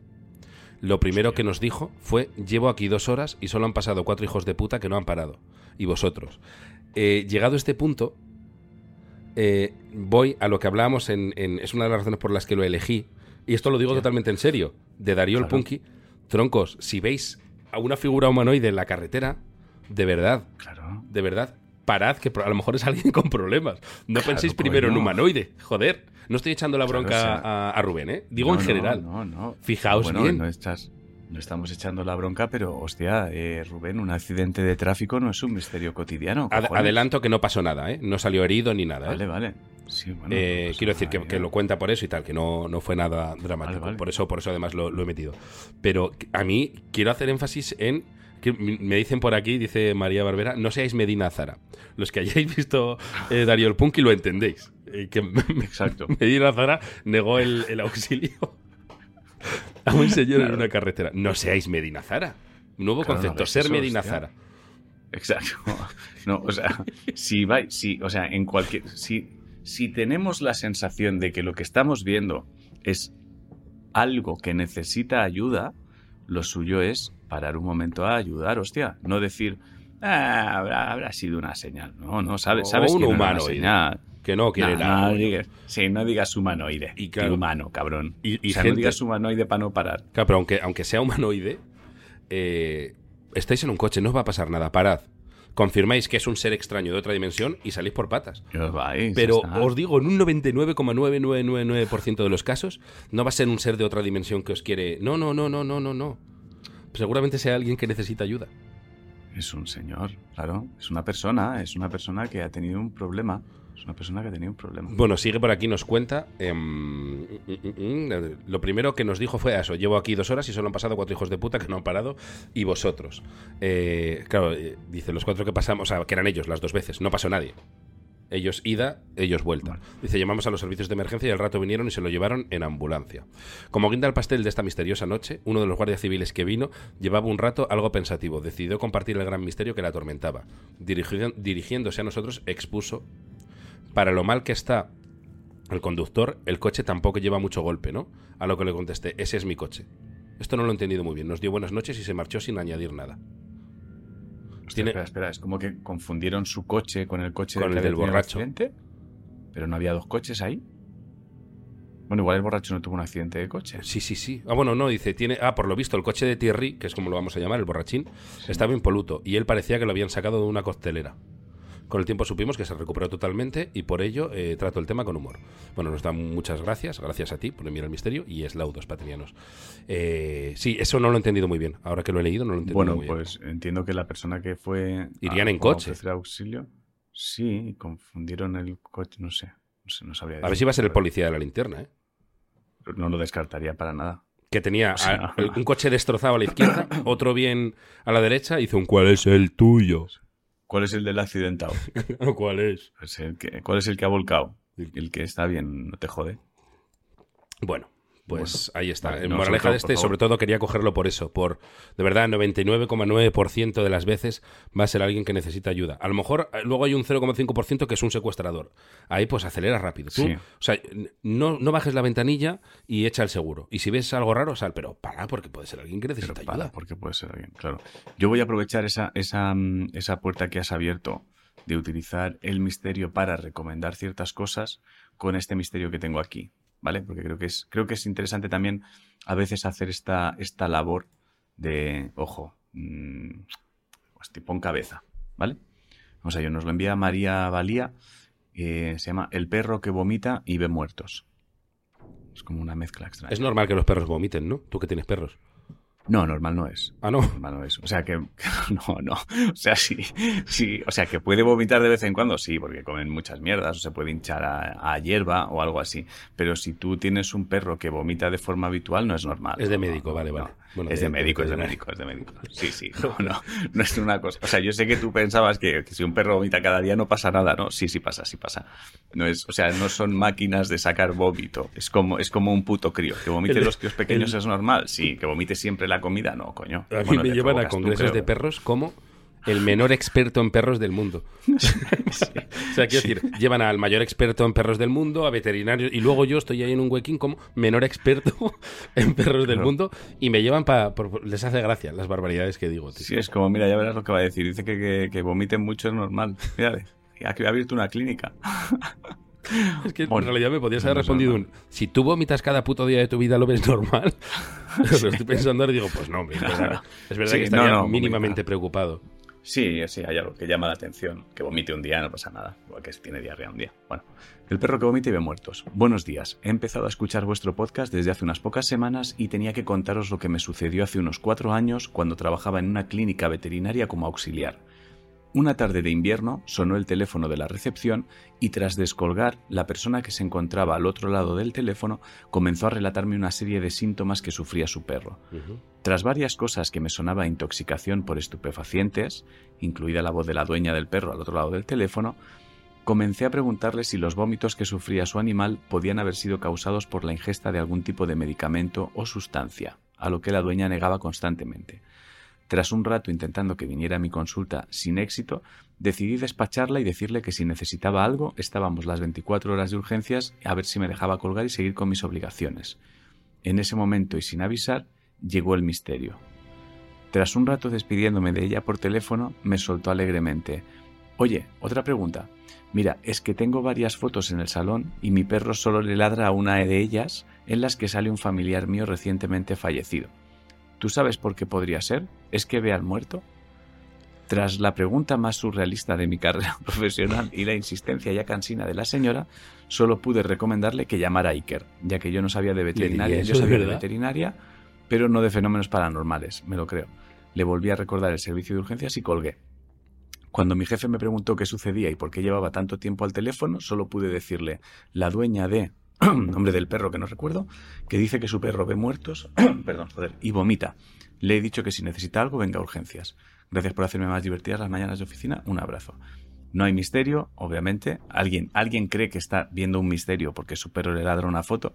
Lo primero que nos dijo fue, llevo aquí dos horas y solo han pasado cuatro hijos de puta que no han parado. Y vosotros. Eh, llegado a este punto, eh, voy a lo que hablábamos en, en- Es una de las razones por las que lo elegí. Y esto lo digo totalmente en serio. De Darío el. Punky. Troncos, si veis a una figura humanoide en la carretera, de verdad, Claro. de verdad, parad, que a lo mejor es alguien con problemas. No Claro, penséis primero en humanoide. Joder. No estoy echando la Claro, bronca o sea, a, a Rubén, ¿eh? Digo No, en general. No, no. Fijaos bueno, bien. No, estás, no estamos echando la bronca, pero hostia, eh, Rubén, un accidente de tráfico no es un misterio cotidiano. Ad- adelanto que no pasó nada, ¿eh? No salió herido ni nada. ¿eh? Vale, vale. Sí, bueno, Eh, pasa quiero decir que, ya. lo cuenta por eso y tal, que no, no fue nada dramático. Vale, vale. Por eso, por eso además lo, lo he metido. Pero a mí quiero hacer énfasis en. que me dicen por aquí, dice María Barbera, no seáis Medina Zara. Los que hayáis visto eh, Darío el Punky lo entendéis. Eh, que Exacto. Medina Zara negó el, el auxilio a un señor en una carretera. No seáis Medina Zara. Nuevo Claro, concepto, ser eso, Medina hostia. Zara. Exacto. No, o sea, si vais, si, o sea, en cualquier, si, si tenemos la sensación de que lo que estamos viendo es algo que necesita ayuda, lo suyo es parar un momento a ayudar, hostia, no decir, ah, habrá, habrá sido una señal, no, no, sabes, O sabes un que no humanoide. señal. Que no quiere No, nada. no digas, sí, no digas humanoide, Y y claro. humano, cabrón. Y- y o sea, gente- no digas humanoide para no parar. Claro, pero aunque, aunque sea humanoide, eh, estáis en un coche, no os va a pasar nada, parad. Confirmáis que es un ser extraño de otra dimensión y salís por patas. Vais, Pero os digo, en un 99,9999% de los casos, no va a ser un ser de otra dimensión que os quiere. No, no, no, no, no, no, no. Seguramente sea alguien que necesita ayuda. Es un señor, claro. Es una persona, es una persona que ha tenido un problema. Es una persona que tenido un problema. Bueno, sigue por aquí, nos cuenta. em, mm, mm, mm, lo primero que nos dijo fue eso: llevo aquí dos horas y solo han pasado cuatro hijos de puta que no han parado. Y vosotros. Eh, claro, eh, dice los cuatro que pasamos, o sea, que eran ellos las dos veces, no pasó nadie. Ellos ida, ellos vuelta. Vale. Dice, llamamos a los servicios de emergencia y al rato vinieron y se lo llevaron en ambulancia. Como guinda al pastel de esta misteriosa noche, uno de los guardias civiles que vino llevaba un rato algo pensativo. Decidió compartir el gran misterio que la atormentaba. Dirigi- dirigiéndose a nosotros, expuso para lo mal que está el conductor, el coche tampoco lleva mucho golpe, ¿no? A lo que le contesté, ese es mi coche. Esto no lo he entendido muy bien. Nos dio buenas noches y se marchó sin añadir nada. Hostia, tiene- Espera, espera, es como que confundieron su coche con el coche Con que el del borracho. Pero no había dos coches ahí. Bueno, igual el borracho no tuvo un accidente de coche. Sí, sí, sí. Ah, bueno, no, dice, tiene. Ah, por lo visto, el coche de Thierry, que es como lo vamos a llamar, el borrachín, estaba impoluto y él parecía que lo habían sacado de una costelera. Con el tiempo supimos que se recuperó totalmente y por ello eh, trato el tema con humor. Bueno, nos dan muchas gracias, gracias a ti por enviar el misterio y es laudos patrianos. Eh, sí, eso no lo he entendido muy bien. Ahora que lo he leído, no lo he entendido Bueno, muy bien. pues entiendo que la persona que fue. Irían a- en coche. ofrecer auxilio. Sí, confundieron el coche, no sé. No sé, no sabría A ver si va a ser el policía de la linterna, ¿eh? No lo descartaría para nada. Que tenía O sea- a- un coche destrozado a la izquierda, otro bien a la derecha, y hizo un ¿cuál es el tuyo? ¿Cuál es el del accidentado? ¿Cuál es? Pues el que- ¿Cuál es el que ha volcado? El que está bien, no te jode. Bueno, Pues ahí está. en moraleja de este, sobre todo quería cogerlo por eso. Por, de verdad, 99,9% de las veces va a ser alguien que necesita ayuda. A lo mejor eh, luego hay un 0,5% que es un secuestrador. Ahí pues acelera rápido. Tú, O sea, no, no, bajes la ventanilla y echa el seguro. Y si ves algo raro, sal, pero para, porque puede ser alguien que necesita ayuda. porque puede ser alguien, claro. Yo voy a aprovechar esa, esa, mm, esa puerta que has abierto de utilizar el misterio para recomendar ciertas cosas con este misterio que tengo aquí. ¿Vale? Porque creo que es, creo que es interesante también a veces hacer esta, esta labor de, ojo, mmm, pues pon cabeza, ¿vale? Vamos a ello, nos lo envía María Valía, se llama El perro que vomita y ve muertos. Es como una mezcla extraña. Es normal que los perros vomiten, ¿no? Tú que tienes perros. No, normal no es. Ah, no. Normal no es. O sea que, no, no. O sea, sí, sí. O sea que puede vomitar de vez en cuando, sí, porque comen muchas mierdas, o se puede hinchar a, hierba o algo así. Pero si tú tienes un perro que vomita de forma habitual, no es normal. Es de médico, vale, vale. Es de, médico, es de médico, es de médico. Sí, sí. No, no, no es una cosa. O sea, yo sé que tú pensabas que, si un perro vomita cada día no pasa nada, ¿no? Sí, sí pasa, sí pasa. No es, o sea, no son máquinas de sacar vómito. Es como, es como un puto crío. Que vomite los críos pequeños es normal. Sí, que vomite siempre la comida, no, coño. A mí me llevan a congresos de perros como el menor experto en perros del mundo. o sea, quiero decir, llevan al mayor experto en perros del mundo, a veterinarios, y luego yo estoy ahí en un huequín como menor experto en perros del mundo, y me llevan para... Les hace gracia las barbaridades que digo. Sí, es como, mira, ya verás lo que va a decir. Dice que, que, vomiten mucho es normal. Mira, aquí ha abierto una clínica. Es que en realidad me podías haber respondido un, si tú vomitas cada puto día de tu vida, ¿lo ves normal? Lo estoy pensando ahora y digo, pues no, verdad, es verdad que estaría mínimamente preocupado. Sí, sí, hay algo que llama la atención. Que vomite un día no pasa nada. Igual que si tiene diarrea un día. Bueno, el perro que vomite y ve muertos. Buenos días. He empezado a escuchar vuestro podcast desde hace unas pocas semanas y tenía que contaros lo que me sucedió hace unos cuatro años cuando trabajaba en una clínica veterinaria como auxiliar. Una tarde de invierno sonó el teléfono de la recepción y tras descolgar, la persona que se encontraba al otro lado del teléfono comenzó a relatarme una serie de síntomas que sufría su perro. Tras varias cosas que me sonaba intoxicación por estupefacientes, incluida la voz de la dueña del perro al otro lado del teléfono, comencé a preguntarle si los vómitos que sufría su animal podían haber sido causados por la ingesta de algún tipo de medicamento o sustancia, a lo que la dueña negaba constantemente. Tras un rato intentando que viniera a mi consulta sin éxito, decidí despacharla y decirle que si necesitaba algo, estábamos las 24 horas de urgencias a ver si me dejaba colgar y seguir con mis obligaciones. En ese momento y sin avisar, llegó el misterio. Tras un rato despidiéndome de ella por teléfono, me soltó alegremente. Oye, otra pregunta. Mira, es que tengo varias fotos en el salón y mi perro solo le ladra a una de ellas en las que sale un familiar mío recientemente fallecido. ¿Tú sabes por qué podría ser? ¿Es que ve al muerto? Tras la pregunta más surrealista de mi carrera profesional y la insistencia ya cansina de la señora, solo pude recomendarle que llamara a Iker, ya que yo no sabía de veterinaria, yo sabía de veterinaria, pero no de fenómenos paranormales, me lo creo. Le volví a recordar el servicio de urgencias y colgué. Cuando mi jefe me preguntó qué sucedía y por qué llevaba tanto tiempo al teléfono, solo pude decirle, la dueña de nombre del perro que no recuerdo, que dice que su perro ve muertos, perdón, joder, y vomita. Le he dicho que si necesita algo, venga a urgencias. Gracias por hacerme más divertidas las mañanas de oficina. Un abrazo. No hay misterio, obviamente. Alguien, alguien cree que está viendo un misterio porque su perro le ladra una foto,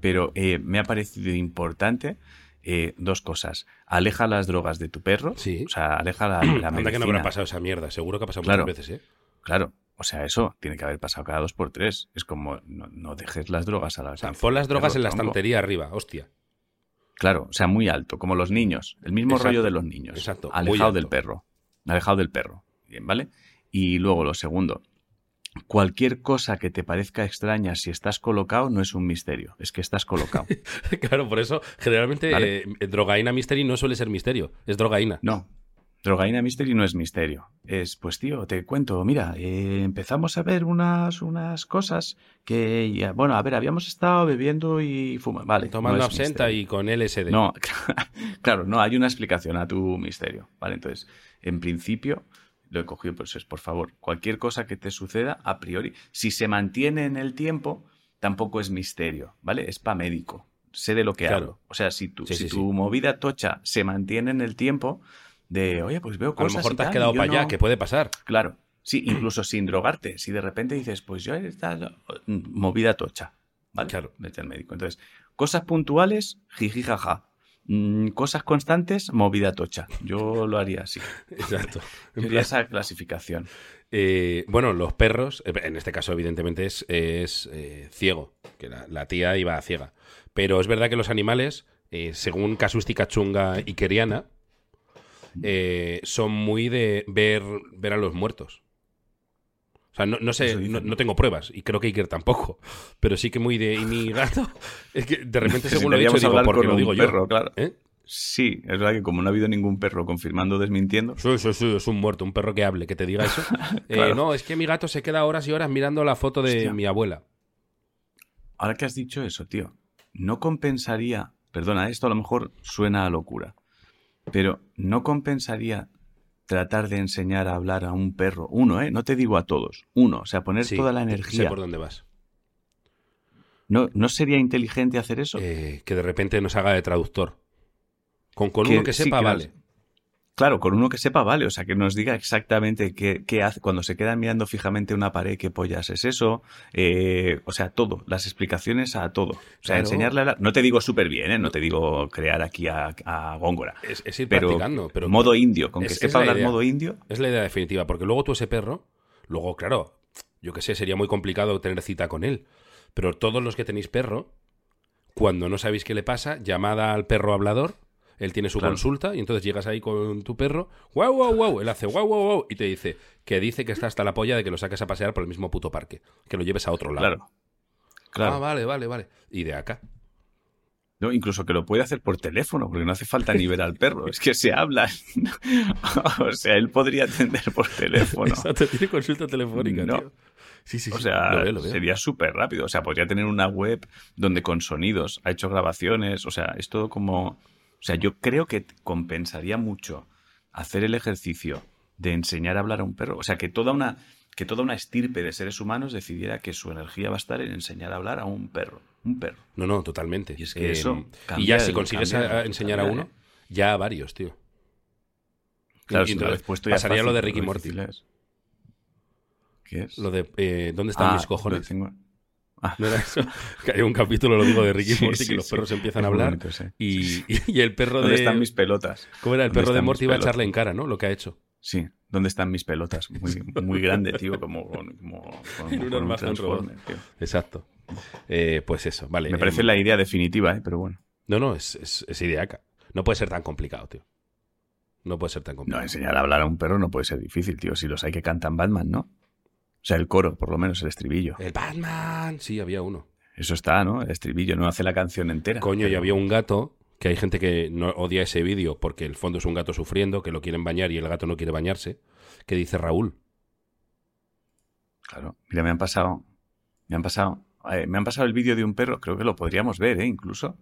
pero eh, me ha parecido importante eh, dos cosas. Aleja las drogas de tu perro. Sí. O sea, aleja la, la medicina. que no habrá pasado esa mierda. Seguro que ha pasado muchas veces, ¿eh? Claro. O sea, eso tiene que haber pasado cada dos por tres. Es como, no, dejes las drogas a la... O sea, pon las drogas en la estantería arriba, hostia. Claro, o sea, muy alto, como los niños. El mismo rollo de los niños. Exacto. Alejado del perro. Alejado del perro. Bien, ¿vale? Y luego lo segundo. Cualquier cosa que te parezca extraña si estás colocado no es un misterio, es que estás colocado. claro, por eso generalmente eh, drogaína mystery no suele ser misterio, es drogaína. No, Drogaína Mystery no es misterio. Es, pues tío, te cuento, mira, eh, empezamos a ver unas, unas cosas que, bueno, a ver, habíamos estado bebiendo y fumando. Vale. Tomando absenta y con LSD. No, claro, no, hay una explicación a tu misterio. Vale, entonces, en principio, lo he cogido, pues es, por favor, cualquier cosa que te suceda, a priori, si se mantiene en el tiempo, tampoco es misterio, ¿vale? Es para médico. Sé de lo que hablo. O sea, si, tu, si tu movida tocha se mantiene en el tiempo, de, oye, pues veo cosas. A lo mejor te has quedado para allá, que puede pasar. Claro, sí, incluso sin drogarte. Si de repente dices, pues yo he estado movida tocha, ¿vale? Claro. Vete al médico. Entonces, Cosas puntuales, jiji jaja. Mm, cosas constantes, movida tocha. Yo lo haría así. Exacto. Sería esa clasificación. Eh, bueno, los perros, eh, en este caso evidentemente es, es eh, ciego, que la, la tía iba ciega. Pero es verdad que los animales, eh, según casuística chunga ikeriana, eh, son muy de ver, ver a los muertos. O sea, no, no sé, no, ¿no? tengo pruebas, y creo que Iker tampoco, pero sí que muy de... Y mi gato, es que de repente según lo he dicho digo, porque lo digo perro, yo. claro. ¿Eh? Sí, es verdad que como no ha habido ningún perro confirmando o desmintiendo, Sí, sí, sí, es un muerto, un perro que hable, que te diga eso. Eh, no, es que mi gato se queda horas y horas mirando la foto de Hostia. mi abuela. ahora que has dicho eso, tío, no compensaría, perdona, esto a lo mejor suena a locura, pero no compensaría tratar de enseñar a hablar a un perro, uno, ¿eh? No te digo a todos, uno, o sea, poner Sí, toda la sé energía. por dónde vas. ¿No, ¿No sería inteligente hacer eso? Eh, que de repente nos haga de traductor. Con, con Que- uno que sí, sepa, nos- vale. Claro, con uno que sepa, vale, o sea, que nos diga exactamente qué, qué hace cuando se quedan mirando fijamente una pared, qué pollas es eso, eh, o sea, todo, las explicaciones a todo. O sea, Claro. enseñarle a la- No te digo súper bien, ¿eh? No te digo crear aquí a, a Góngora. Es, es ir Pero, practicando. Pero modo indio, con que es- sepa la hablar idea. modo indio, Es la idea definitiva, porque luego tú ese perro, luego, claro, yo qué sé, sería muy complicado tener cita con él. Pero todos los que tenéis perro, cuando no sabéis qué le pasa, llamada al perro hablador, él tiene su Claro. consulta y entonces llegas ahí con tu perro, wow, wow, wow, él hace wow, wow, wow, y te dice que dice que está hasta la polla de que lo saques a pasear por el mismo puto parque, que lo lleves a otro lado. claro. Claro. Ah, vale, vale, vale. Y de acá. No, incluso que lo puede hacer por teléfono, porque no hace falta ni ver al perro, es que se habla. o sea, él podría atender por teléfono. Exacto, tiene consulta telefónica, No. tío. Sí, sí, O sea, Lo veo, lo veo. sería súper rápido. O sea, podría tener una web donde con sonidos ha hecho grabaciones. O sea, es todo como. O sea, yo creo que compensaría mucho hacer el ejercicio de enseñar a hablar a un perro. O sea, que toda una, que toda una estirpe de seres humanos decidiera que su energía va a estar en enseñar a hablar a un perro. Un perro. No, no, totalmente. Y es que eso y cambia ya si consigues cambia- a- a enseñar a uno, ya a varios, tío. Claro, Y si una entonces vez puesto ya es pasaría lo de Ricky Morty. es. ¿Qué es? Lo de eh, ¿dónde están Ah, mis cojones? tengo- ¿No era eso? Que hay un capítulo, lo digo, de Ricky Sí, Morty, sí, que los sí. perros empiezan a hablar bonito, y, y el perro ¿Dónde de... están mis pelotas? ¿Cómo era? El ¿Dónde perro de Morty va a echarle en cara, ¿no? Lo que ha hecho. Sí, ¿dónde están mis pelotas? Muy, muy grande, tío, como, con- como, con- En un Transformer, tío. Exacto. Eh, pues eso, vale. Me parece la idea definitiva, ¿eh? pero bueno. No, no, es, es, es ideaca. No puede ser tan complicado, tío. No puede ser tan No, complicado. enseñar a hablar a un perro no puede ser difícil, tío. Si los hay que cantan Batman, ¿no? O sea, el coro, por lo menos, el estribillo. El Batman. Sí, había uno. Eso está, ¿no? El estribillo, no hace la canción entera. Coño, y había un gato que hay gente que no odia ese vídeo porque el fondo es un gato sufriendo, que lo quieren bañar y el gato no quiere bañarse, que dice Raúl. Claro. Mira, me han pasado. Me han pasado. eh, me han pasado el vídeo de un perro, creo que lo podríamos ver, ¿eh? Incluso.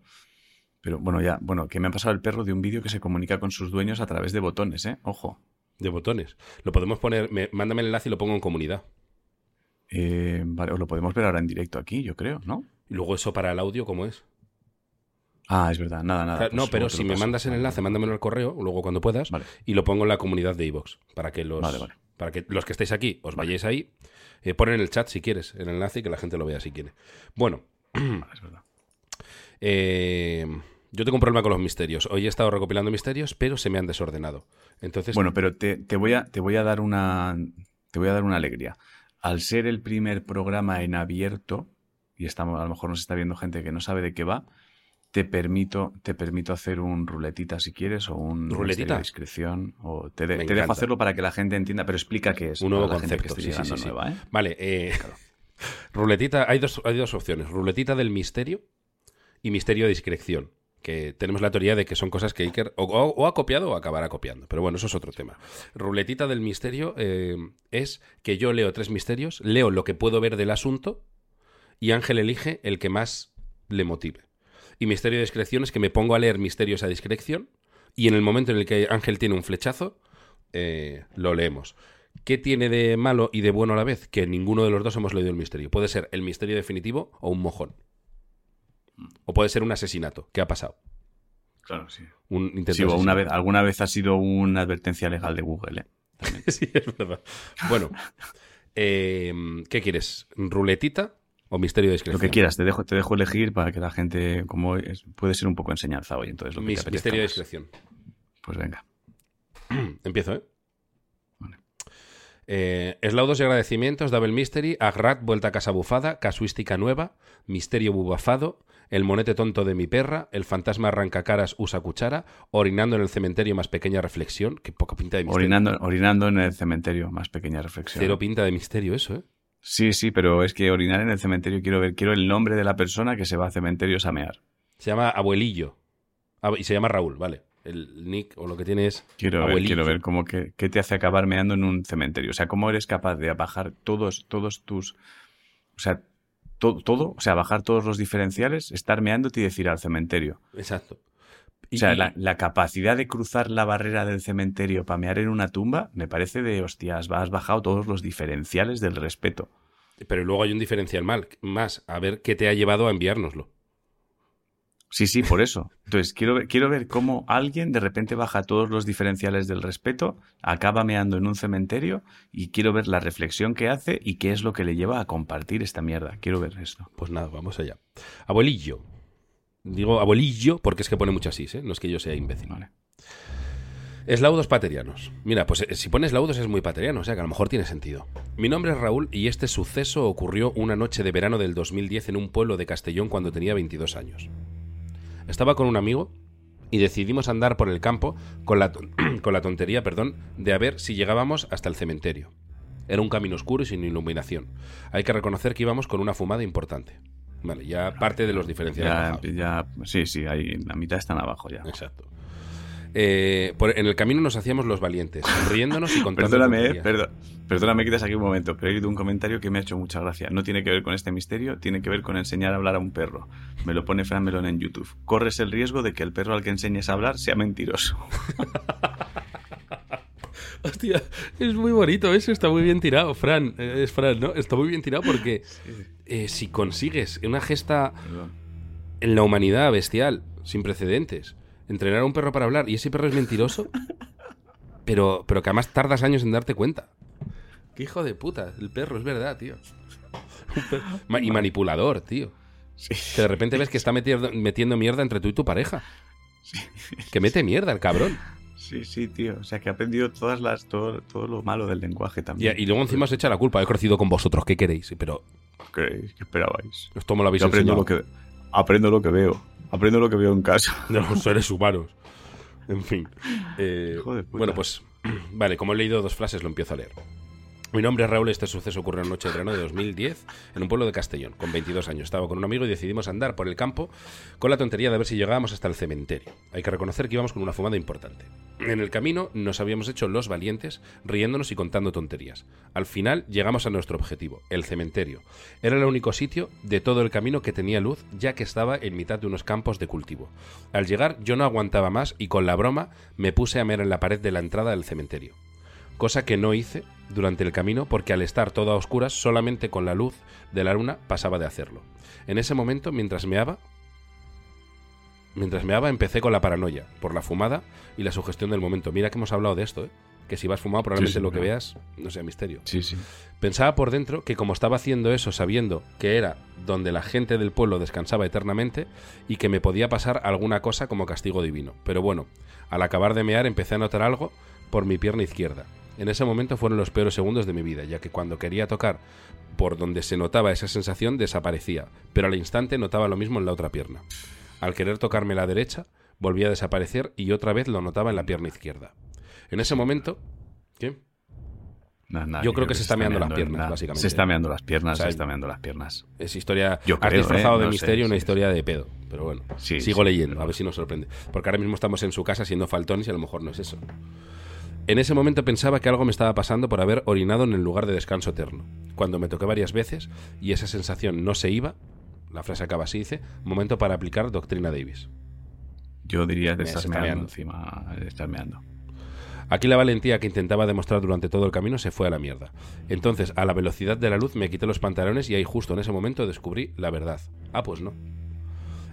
Pero bueno, ya, bueno, que me han pasado el perro de un vídeo que se comunica con sus dueños a través de botones, ¿eh? Ojo. De botones. Lo podemos poner, me- mándame el enlace y lo pongo en comunidad. Eh, vale, os lo podemos ver ahora en directo aquí, yo creo, ¿no? Y luego eso para el audio, ¿cómo es? Ah, es verdad, nada, nada. O sea, pues no, pero si me mandas el enlace, mándamelo al correo, luego cuando puedas, Vale. y lo pongo en la comunidad de iVoox, para que los Vale, vale. para que los que estéis aquí os vayáis ahí, eh, ponen en el chat si quieres el enlace y que la gente lo vea si quiere. Bueno, Vale, es verdad. eh, yo tengo un problema con los misterios. Hoy he estado recopilando misterios, pero se me han desordenado. Entonces, Bueno, pero te, te voy a, te voy a dar una. Te voy a dar una alegría. Al ser el primer programa en abierto, y estamos, a lo mejor nos está viendo gente que no sabe de qué va, te permito, te permito hacer un ruletita si quieres, o un ¿Ruletita? misterio de discreción. O te, de- te dejo hacerlo para que la gente entienda, pero explica qué es. Un nuevo concepto, que sí, sí, sí. nueva, ¿eh? Vale, eh, ruletita, hay dos, hay dos opciones, ruletita del misterio y misterio de discreción, que tenemos la teoría de que son cosas que Iker o, ha copiado o acabará copiando, pero bueno, eso es otro tema. Ruletita del misterio eh, es que yo leo tres misterios, leo lo que puedo ver del asunto y Ángel elige el que más le motive. Y misterio de discreción es que me pongo a leer misterios a discreción y en el momento en el que Ángel tiene un flechazo, eh, lo leemos. ¿Qué tiene de malo y de bueno a la vez? Que ninguno de los dos hemos leído el misterio. Puede ser el misterio definitivo o un mojón. O puede ser un asesinato. ¿Qué ha pasado? Claro, sí. Un intento Sí, de o una asesinato. vez, alguna vez ha sido una advertencia legal de Google, ¿eh? sí, es verdad. Bueno, eh, ¿qué quieres? ¿Ruletita o misterio de discreción? Lo que quieras, te dejo, te dejo elegir para que la gente, como es, puede ser un poco enseñanza hoy, entonces lo que Mis- te misterio de más. discreción. Pues venga. Empiezo, ¿eh? Vale. Eh, Eslaudos y agradecimientos, Double Mystery, Agrat, vuelta a casa bufada, casuística nueva, misterio bubafado, el monete tonto de mi perra, el fantasma arrancacaras usa cuchara, orinando en el cementerio más pequeña reflexión, que poca pinta de misterio. Orinando, orinando en el cementerio, más pequeña reflexión. Cero pinta de misterio eso, ¿eh? Sí, sí, pero es que orinar en el cementerio quiero ver, quiero el nombre de la persona que se va a cementerios a mear. Se llama Abuelillo. Ab- y se llama Raúl, vale. El nick o lo que tiene es Quiero ver, quiero ver cómo que, qué te hace acabar meando en un cementerio. O sea, cómo eres capaz de bajar todos, todos tus. O sea, to- todo, o sea, bajar todos los diferenciales, estar meándote y decir al cementerio. Exacto. Y- O sea, la capacidad de cruzar la barrera del cementerio para mear en una tumba me parece de hostias, has bajado todos los diferenciales del respeto. Pero luego hay un diferencial mal, más, a ver qué te ha llevado a enviárnoslo. Sí, sí, por eso. Entonces, quiero ver, quiero ver cómo alguien de repente baja todos los diferenciales del respeto, acaba meando en un cementerio y quiero ver la reflexión que hace y qué es lo que le lleva a compartir esta mierda. Quiero ver esto. Pues nada, vamos allá. Abuelillo. Digo abuelillo porque es que pone muchas así, ¿eh? No es que yo sea imbécil. Vale. Eslaudos paterianos. Mira, pues eh, si pones laudos es muy pateriano, o sea que a lo mejor tiene sentido. Mi nombre es Raúl y este suceso ocurrió una noche de verano del 2010 en un pueblo de Castellón cuando tenía 22 años. Estaba con un amigo y decidimos andar por el campo con la, con la tontería, perdón, de a ver si llegábamos hasta el cementerio. Era un camino oscuro y sin iluminación. Hay que reconocer que íbamos con una fumada importante. Vale, ya parte de los diferenciales. Ya, ya, sí, sí, ahí la mitad están abajo ya. Exacto. Eh, por- en el camino nos hacíamos los valientes, riéndonos y contando Perdóname, eh, perdo- perdóname que te saqué un momento, pero he oído un comentario que me ha hecho mucha gracia. No tiene que ver con este misterio, tiene que ver con enseñar a hablar a un perro. Me lo pone Fran Melón en YouTube. Corres el riesgo de que el perro al que enseñes a hablar sea mentiroso. Hostia, es muy bonito eso, está muy bien tirado, Fran. eh, Es Fran, ¿no? Está muy bien tirado porque eh, si consigues una gesta Perdón. en la humanidad bestial, sin precedentes, entrenar a un perro para hablar y ese perro es mentiroso, pero, pero que además tardas años en darte cuenta. Qué hijo de puta, el perro, es verdad, tío. Ma- Y manipulador, tío. Sí. Que de repente ves que está metiendo, metiendo mierda entre tú y tu pareja. Que mete mierda el cabrón. Sí, sí, tío. O sea, que ha aprendido todas las, todo, todo lo malo del lenguaje también. y luego encima se echa la culpa. He crecido con vosotros, ¿qué queréis? Pero ¿Qué, qué esperabais? me lo habéis Yo aprendo enseñado. lo, que, aprendo lo que veo. Aprendo lo que veo en casa. de los seres humanos. En fin. Eh, de puta. bueno, pues. Vale, como he leído dos frases, lo empiezo a leer. Mi nombre es Raúl, este suceso ocurrió en noche de verano de 2010 en un pueblo de Castellón, con 22 años. Estaba con un amigo y decidimos andar por el campo con la tontería de ver si llegábamos hasta el cementerio. Hay que reconocer que íbamos con una fumada importante. En el camino nos habíamos hecho los valientes, riéndonos y contando tonterías. Al final llegamos a nuestro objetivo, el cementerio. Era el único sitio de todo el camino que tenía luz, ya que estaba en mitad de unos campos de cultivo. Al llegar yo no aguantaba más y con la broma me puse a mear en la pared de la entrada del cementerio cosa que no hice durante el camino porque al estar todo a oscuras solamente con la luz de la luna pasaba de hacerlo. En ese momento, mientras meaba, mientras meaba empecé con la paranoia por la fumada y la sugestión del momento. Mira que hemos hablado de esto, ¿eh? que si vas fumado probablemente Sí, sí, lo que veas no sea misterio. Sí, sí. Pensaba por dentro que como estaba haciendo eso sabiendo que era donde la gente del pueblo descansaba eternamente y que me podía pasar alguna cosa como castigo divino. Pero bueno, al acabar de mear empecé a notar algo por mi pierna izquierda. En ese momento fueron los peores segundos de mi vida, ya que cuando quería tocar por donde se notaba esa sensación desaparecía, pero al instante notaba lo mismo en la otra pierna. Al querer tocarme la derecha, volvía a desaparecer y otra vez lo notaba en la pierna izquierda. En ese momento... ¿Qué? Nada, Yo creo que se está meando las piernas, básicamente. Se está meando las piernas, O sea, se está meando las piernas. Es historia. Yo has creo, disfrazado ¿eh? de No sé, misterio una sí, historia de pedo. Pero bueno, Sí, sigo leyendo, pero- a ver si nos sorprende. Porque ahora mismo estamos en su casa siendo faltones y a lo mejor no es eso. En ese momento pensaba que algo me estaba pasando por haber orinado en el lugar de descanso eterno. Cuando me toqué varias veces y esa sensación no se iba, la frase acaba así, dice, momento para aplicar doctrina Davis. Yo diría que estás meando encima, de estar meando. Aquí la valentía que intentaba demostrar durante todo el camino se fue a la mierda. Entonces, a la velocidad de la luz me quité los pantalones y ahí justo en ese momento descubrí la verdad. Ah, pues no.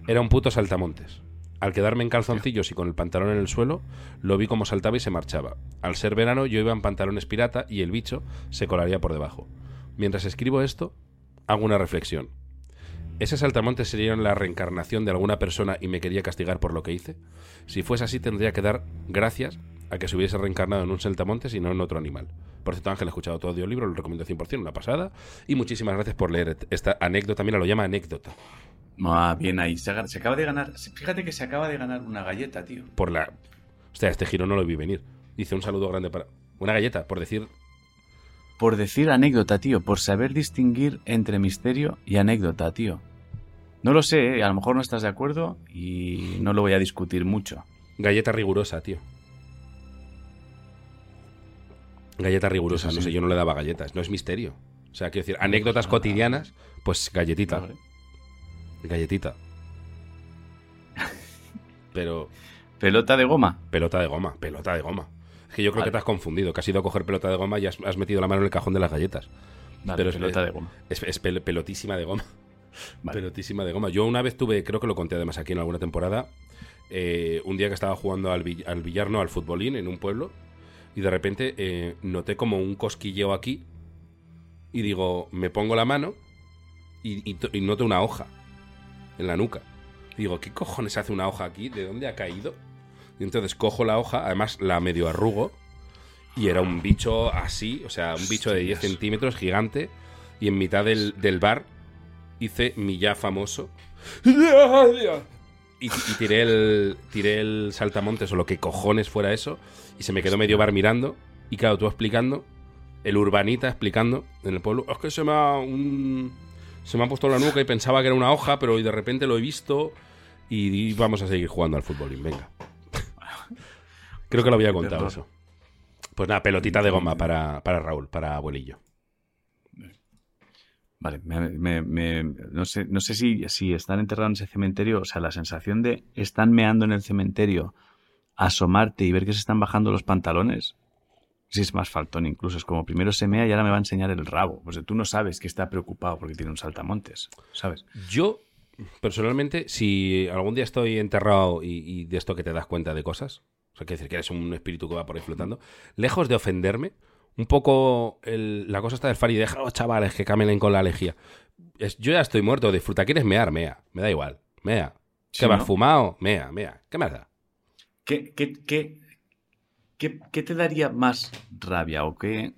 Era un puto saltamontes. Al quedarme en calzoncillos y con el pantalón en el suelo, lo vi como saltaba y se marchaba. Al ser verano yo iba en pantalones pirata y el bicho se colaría por debajo. Mientras escribo esto, hago una reflexión. ¿ese saltamontes sería la reencarnación de alguna persona y me quería castigar por lo que hice? Si fuese así, tendría que dar gracias a que se hubiese reencarnado en un saltamontes y no en otro animal. Por cierto, Ángel, he escuchado todo audiolibro, lo recomiendo 100%, una pasada. Y muchísimas gracias por leer esta anécdota. Mira, lo llama anécdota. Ah, bien ahí. Se, se acaba de ganar. Fíjate que se acaba de ganar una galleta, tío. Por la. Hostia, este giro no lo vi venir. Dice un saludo grande para. Una galleta, por decir. Por decir anécdota, tío. Por saber distinguir entre misterio y anécdota, tío. No lo sé, ¿eh? a lo mejor no estás de acuerdo y no lo voy a discutir mucho. Galleta rigurosa, tío. Galleta rigurosa, no sé, yo no le daba galletas, no es misterio. O sea, quiero decir, anécdotas cotidianas, pues galletita. Galletita. Pero. ¿Pelota de goma? Pelota de goma, pelota de goma. Es que yo creo que te has confundido, que has ido a coger pelota de goma y has, metido la mano en el cajón de las galletas. Pero es pelota de goma. Es, pelotísima de goma. Pelotísima de goma. Yo una vez tuve, creo que lo conté además aquí en alguna temporada, eh, un día que estaba jugando al, al billar, no, al futbolín en un pueblo, y de repente eh, noté como un cosquilleo aquí y digo, me pongo la mano y, noto una hoja en la nuca. digo, ¿qué cojones hace una hoja aquí? ¿De dónde ha caído? Y entonces cojo la hoja, además la medio arrugo, y era un bicho así, o sea, un bicho de 10 centímetros, gigante, y en mitad del, del bar hice mi ya famoso. Y, tiré el tiré el saltamontes o lo que cojones fuera eso y se me quedó medio bar mirando y claro, tú explicando, el urbanita explicando en el pueblo, es que se me ha un, se me ha puesto la nuca y pensaba que era una hoja, pero de repente lo he visto y, vamos a seguir jugando al fútbol, venga. Creo que lo había contado eso. Pues nada, pelotita de goma para, para Raúl, para abuelillo. Vale, no sé, no sé si, si están enterrados en ese cementerio, o sea, la sensación de están meando en el cementerio, asomarte y ver que se están bajando los pantalones, si es más faltón incluso, es como primero se mea y ahora me va a enseñar el rabo. Pues tú no sabes que está preocupado porque tiene un saltamontes, ¿sabes? Yo, personalmente, si algún día estoy enterrado y, y de esto que te das cuenta de cosas, o sea, que decir que eres un espíritu que va por ahí flotando, lejos de ofenderme, un poco la cosa está del fari, deja a los chavales que camelen con la alegía. yo ya estoy muerto, disfruta. ¿Quieres mear? Mea. Me da igual. Mea. ¿Qué vas fumado? Mea, mea. ¿Qué más da? ¿Qué, qué, qué, te daría más rabia o qué...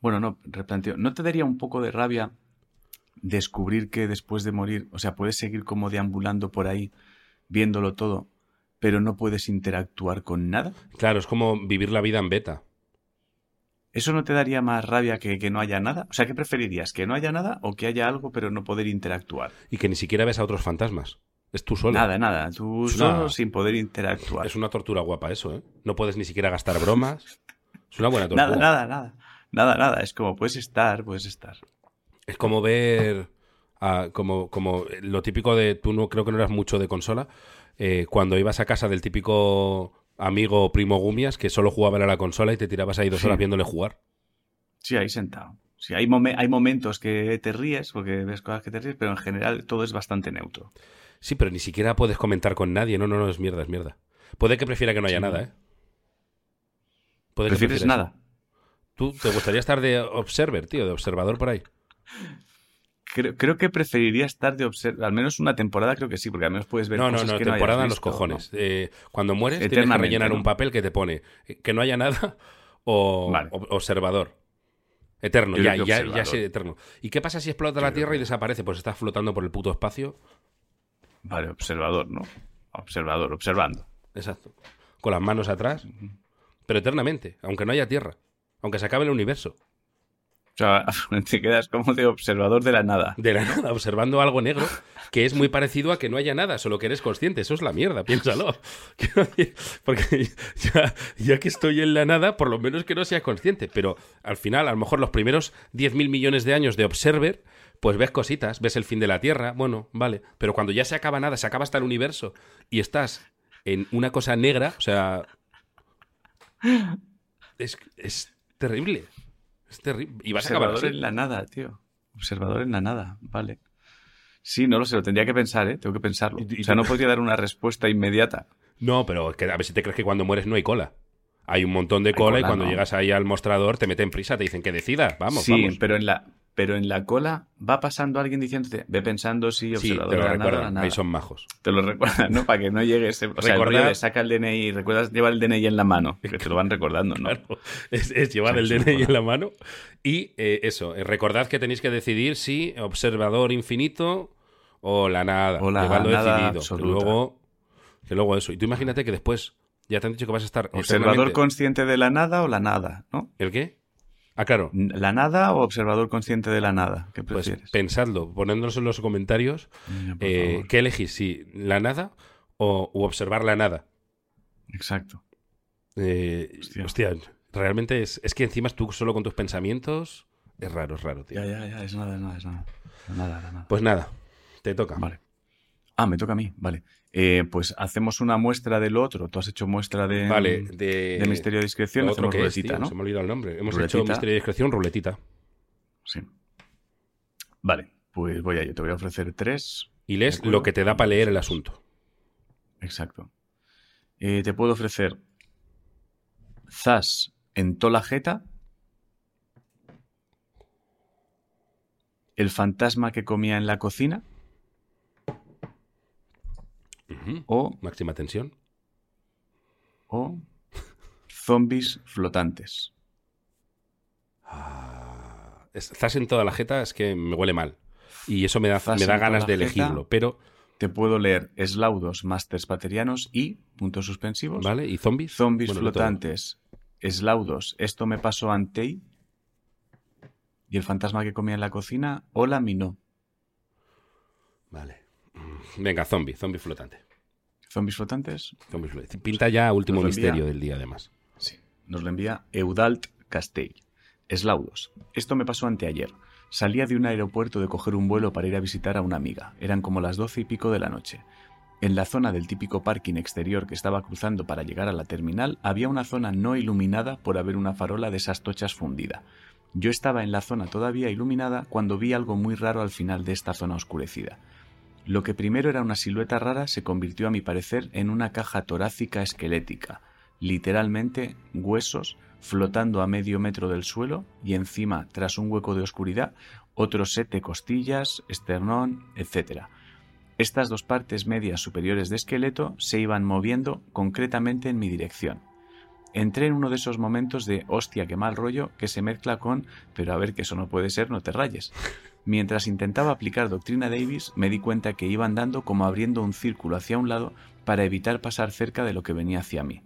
Bueno, no, replanteo. ¿No te daría un poco de rabia descubrir que después de morir, o sea, puedes seguir como deambulando por ahí, viéndolo todo, pero no puedes interactuar con nada? Claro, es como vivir la vida en beta. ¿Eso no te daría más rabia que que no haya nada? O sea, ¿qué preferirías? ¿Que no haya nada o que haya algo pero no poder interactuar? Y que ni siquiera ves a otros fantasmas. Es tú solo. Nada, nada. Tú solo sin poder interactuar. Es una tortura guapa eso, ¿eh? No puedes ni siquiera gastar bromas. Es una buena tortura. Nada, nada, nada. Nada, nada. Es como puedes estar, puedes estar. Es como ver... como, como lo típico de... Tú no creo que no eras mucho de consola. Eh, cuando ibas a casa del típico amigo primo Gumias que solo jugaba a la consola y te tirabas ahí dos horas viéndole jugar. Sí, ahí sentado. Sí, hay, hay momentos que te ríes porque ves cosas que te ríes, pero en general todo es bastante neutro. Sí, pero ni siquiera puedes comentar con nadie. No, no, no, es mierda, es mierda. Puede que prefiera que no haya nada, ¿eh? Puede ¿Prefieres nada? ¿Tú te gustaría estar de observer, tío, de observador por ahí? Creo, que preferiría estar de observar, al menos una temporada creo que sí, porque al menos puedes ver no, no, no, temporada en los cojones. Eh, cuando mueres tienes que rellenar un papel que te pone eh, que no haya nada o observador. Eterno, ya, ya, ya sé eterno. ¿Y qué pasa si explota la Tierra y desaparece? Pues estás flotando por el puto espacio. Vale, observador, ¿no? Observador, observando. Exacto. Con las manos atrás, pero eternamente, aunque no haya Tierra, aunque se acabe el universo. O sea, te quedas como de observador de la nada. De la nada, observando algo negro que es muy parecido a que no haya nada, solo que eres consciente. Eso es la mierda, piénsalo. Porque ya, que estoy en la nada, por lo menos que no seas consciente. Pero al final, a lo mejor los primeros 10.000 millones de años de observer, pues ves cositas, ves el fin de la Tierra, bueno, vale. Pero cuando ya se acaba nada, se acaba hasta el universo y estás en una cosa negra, o sea... Es, es terrible. Es terrible. Y vas Observador en la nada, tío. Observador en la nada, vale. Sí, no lo sé, lo tendría que pensar, ¿eh? Tengo que pensarlo. o sea, no podría dar una respuesta inmediata. No, pero que a ver si te crees que cuando mueres no hay cola. Hay un montón de cola, y cuando llegas ahí al mostrador te meten prisa, te dicen que decidas, vamos, sí, pero en la pero en la cola va pasando alguien diciéndote, ve pensando si Sí, observador te lo de la nada, recuerdan. nada. Ahí son majos. Te lo recuerdan, ¿no? Para que no llegues. O sea, el de saca el DNI, recuerdas, lleva el DNI en la mano, que te lo van recordando, ¿no? Claro, es, es llevar Sí, el sí, DNI en la mano. Y eh, eso, eh, recordad que tenéis que decidir si observador infinito o la nada. O la nada decidido. Que luego, que luego eso. Y tú imagínate que después ya te han dicho que vas a estar. Observador consciente de la nada o la nada, ¿no? ¿El qué? Ah, claro. ¿La nada o observador consciente de la nada? ¿Qué Pues prefieres? pensadlo, ponedlos en los comentarios. Eh. ¿Qué elegís? Si la nada o u observar la nada. Exacto. Eh, Hostia. hostia, realmente es, es que encima tú solo con tus pensamientos. Es raro, es raro, tío. Ya, ya, ya, es nada, es nada, es nada. Nada, nada. Pues nada, te toca. Vale. Ah, me toca a mí, vale. Eh, pues hacemos una muestra del otro. Tú has hecho muestra de, Vale, de, de misterio de discreción. lo Hacemos es, ruletita, ¿no? Se me ha olvidado el nombre. Hemos Ruletita. hecho misterio de discreción, ruletita. Sí. Vale, pues voy a yo. Te voy a ofrecer tres. Y lees lo que te da para leer el asunto. Exacto. Eh, te puedo ofrecer Zas en tola jeta. El fantasma que comía en la cocina. O, Máxima tensión. o zombies flotantes. Ah, es- Estás en toda la jeta, es que me huele mal. Y eso me da, me da ganas de jeta. elegirlo. Pero, Te puedo leer Eslaudos Masters Paterianos y, puntos suspensivos, ¿vale? ¿Y zombies? zombies Bueno, flotantes. Eslaudos, esto me pasó ante Y el fantasma que comía en la cocina, hola, mi no. Vale. Venga, zombie, zombie flotante. Zombies flotantes, Zombie flotante. Pinta ya último envía. misterio del día, además. Sí, nos lo envía Eudalt Castell. Eslaudos. Esto me pasó anteayer. Salía de un aeropuerto de coger un vuelo para ir a visitar a una amiga. Eran como las doce y pico de la noche. En la zona del típico parking exterior que estaba cruzando para llegar a la terminal había una zona no iluminada por haber una farola de esas tochas fundida. Yo estaba en la zona todavía iluminada cuando vi algo muy raro al final de esta zona oscurecida. Lo que primero era una silueta rara se convirtió a mi parecer en una caja torácica esquelética, literalmente huesos flotando a medio metro del suelo y encima, tras un hueco de oscuridad, otros set costillas, esternón, etc. Estas dos partes medias superiores de esqueleto se iban moviendo concretamente en mi dirección. Entré en uno de esos momentos de hostia, qué mal rollo, que se mezcla con, pero a ver que eso no puede ser, no te rayes. Mientras intentaba aplicar doctrina Davis, me di cuenta que iba andando como abriendo un círculo hacia un lado para evitar pasar cerca de lo que venía hacia mí.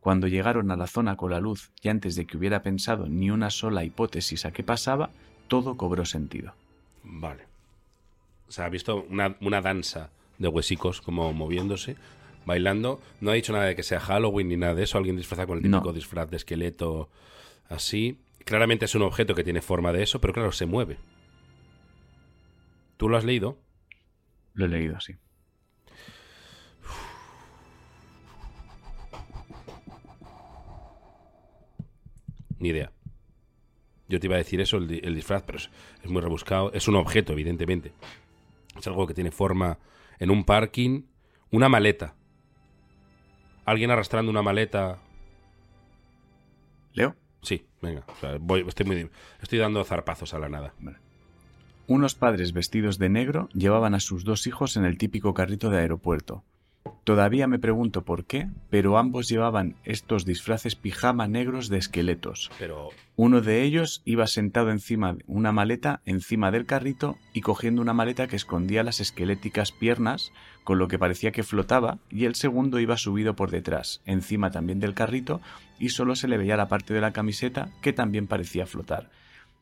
Cuando llegaron a la zona con la luz y antes de que hubiera pensado ni una sola hipótesis a qué pasaba, todo cobró sentido. Vale. O sea, ha visto una, una danza de huesicos como moviéndose, bailando. No ha dicho nada de que sea Halloween ni nada de eso. Alguien disfrazado con el No. típico disfraz de esqueleto así. Claramente es un objeto que tiene forma de eso, pero claro, se mueve. ¿Tú lo has leído? Lo he leído así. Ni idea. Yo te iba a decir eso, el, di- el disfraz, pero es, es muy rebuscado. Es un objeto, evidentemente. Es algo que tiene forma en un parking. Una maleta. Alguien arrastrando una maleta. ¿Leo? Sí, venga. o sea, voy, estoy, muy, estoy dando zarpazos a la nada. Unos padres vestidos de negro llevaban a sus dos hijos en el típico carrito de aeropuerto. Todavía me pregunto por qué, pero ambos llevaban estos disfraces pijama negros de esqueletos. Pero Uno de ellos iba sentado encima de una maleta encima del carrito y cogiendo una maleta que escondía las esqueléticas piernas, con lo que parecía que flotaba, y el segundo iba subido por detrás, encima también del carrito, y solo se le veía la parte de la camiseta que también parecía flotar.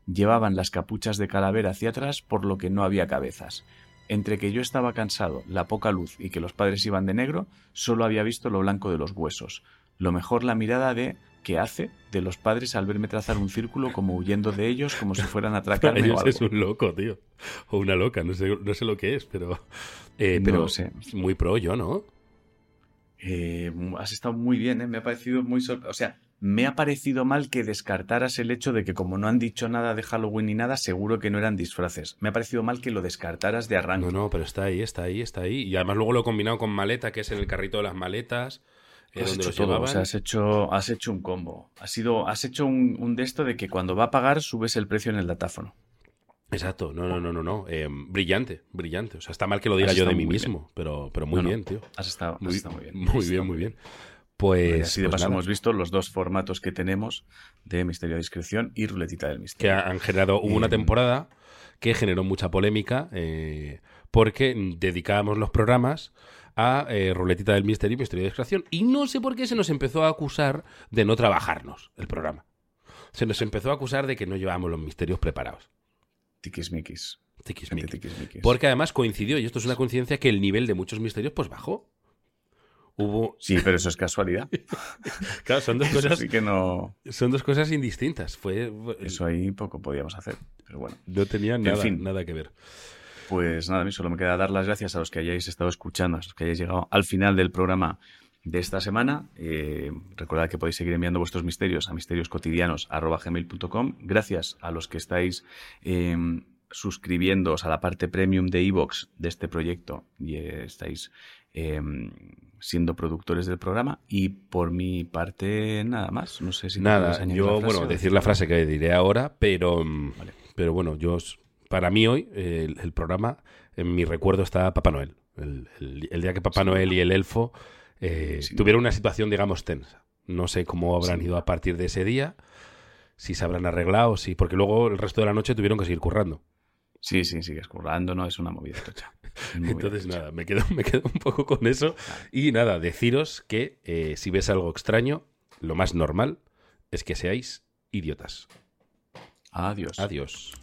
Llevaban las capuchas de calavera hacia atrás, por lo que no había cabezas. Entre que yo estaba cansado, la poca luz y que los padres iban de negro, solo había visto lo blanco de los huesos. Lo mejor la mirada de ¿qué hace? de los padres al verme trazar un círculo como huyendo de ellos, como si fueran a atracarme o ellos algo. es un loco, tío. O una loca, no sé, no sé lo que es, pero. eh, No pero sé. Muy pro yo, ¿no? Eh, has estado muy bien, ¿eh? me ha parecido muy O sea, me ha parecido mal que descartaras el hecho de que como no han dicho nada de Halloween ni nada, seguro que no eran disfraces. Me ha parecido mal que lo descartaras de arranque. No, no, pero está ahí, está ahí, está ahí. Y además luego lo he combinado con maleta, que es en el carrito de las maletas. eh, Has donde hecho todo, llevaban. o sea, has hecho, has hecho un combo. Has, sido, has hecho un, un de esto de que cuando va a pagar subes el precio en el datáfono. Exacto, no, no, no, no, no. Eh, brillante, brillante. O sea, está mal que lo diga Has yo de mí mismo, pero, pero muy No, no, bien, tío. Has estado, has Muy, estado muy bien. Muy bien, muy bien. Pues, así de pues paso nada, hemos visto los dos formatos que tenemos de Misterio de Discreción y Ruletita del que Misterio. han generado, hubo una Eh, temporada que generó mucha polémica eh, porque dedicábamos los programas a eh, Ruletita del Misterio y Misterio de Discreción y no sé por qué se nos empezó a acusar de no trabajarnos el programa. Se nos empezó a acusar de que no llevábamos los misterios preparados. Tiquismiquis. tiquismiquis. Porque además coincidió, y esto es una coincidencia, que el nivel de muchos misterios pues bajó. Hubo... Sí, pero eso es casualidad. Claro, son dos cosas, sí que no. son dos cosas indistintas. Fue, Eso ahí poco podíamos hacer. Pero bueno. no tenía nada, fin. nada que ver. Pues nada, a mí solo me queda dar las gracias a los que hayáis estado escuchando, a los que hayáis llegado al final del programa de esta semana. Eh, recordad que podéis seguir enviando vuestros misterios a misterioscotidianos.gmail.com. Gracias a los que estáis eh, suscribiéndoos a la parte premium de iVoox de este proyecto y eh, estáis eh, siendo productores del programa. Y por mi parte, nada más. No sé si Nada, yo, la frase bueno, decir la frase que diré ahora, pero, mm, Vale. pero bueno, yo, para mí hoy, eh, el, el programa, en mi recuerdo está Papá Noel. El, el- el día que Papá Noel y el elfo eh, tuvieron una situación, digamos, tensa. No sé cómo habrán ido a partir de ese día, si se habrán arreglado, si, porque luego el resto de la noche tuvieron que seguir currando. Sí, sí, sigues currando, ¿no? Es una movida tocha. Una movida Entonces, tocha. nada, me quedo, me quedo un poco con eso. Y nada, deciros que eh, si ves algo extraño, lo más normal es que seáis idiotas. Adiós. Adiós.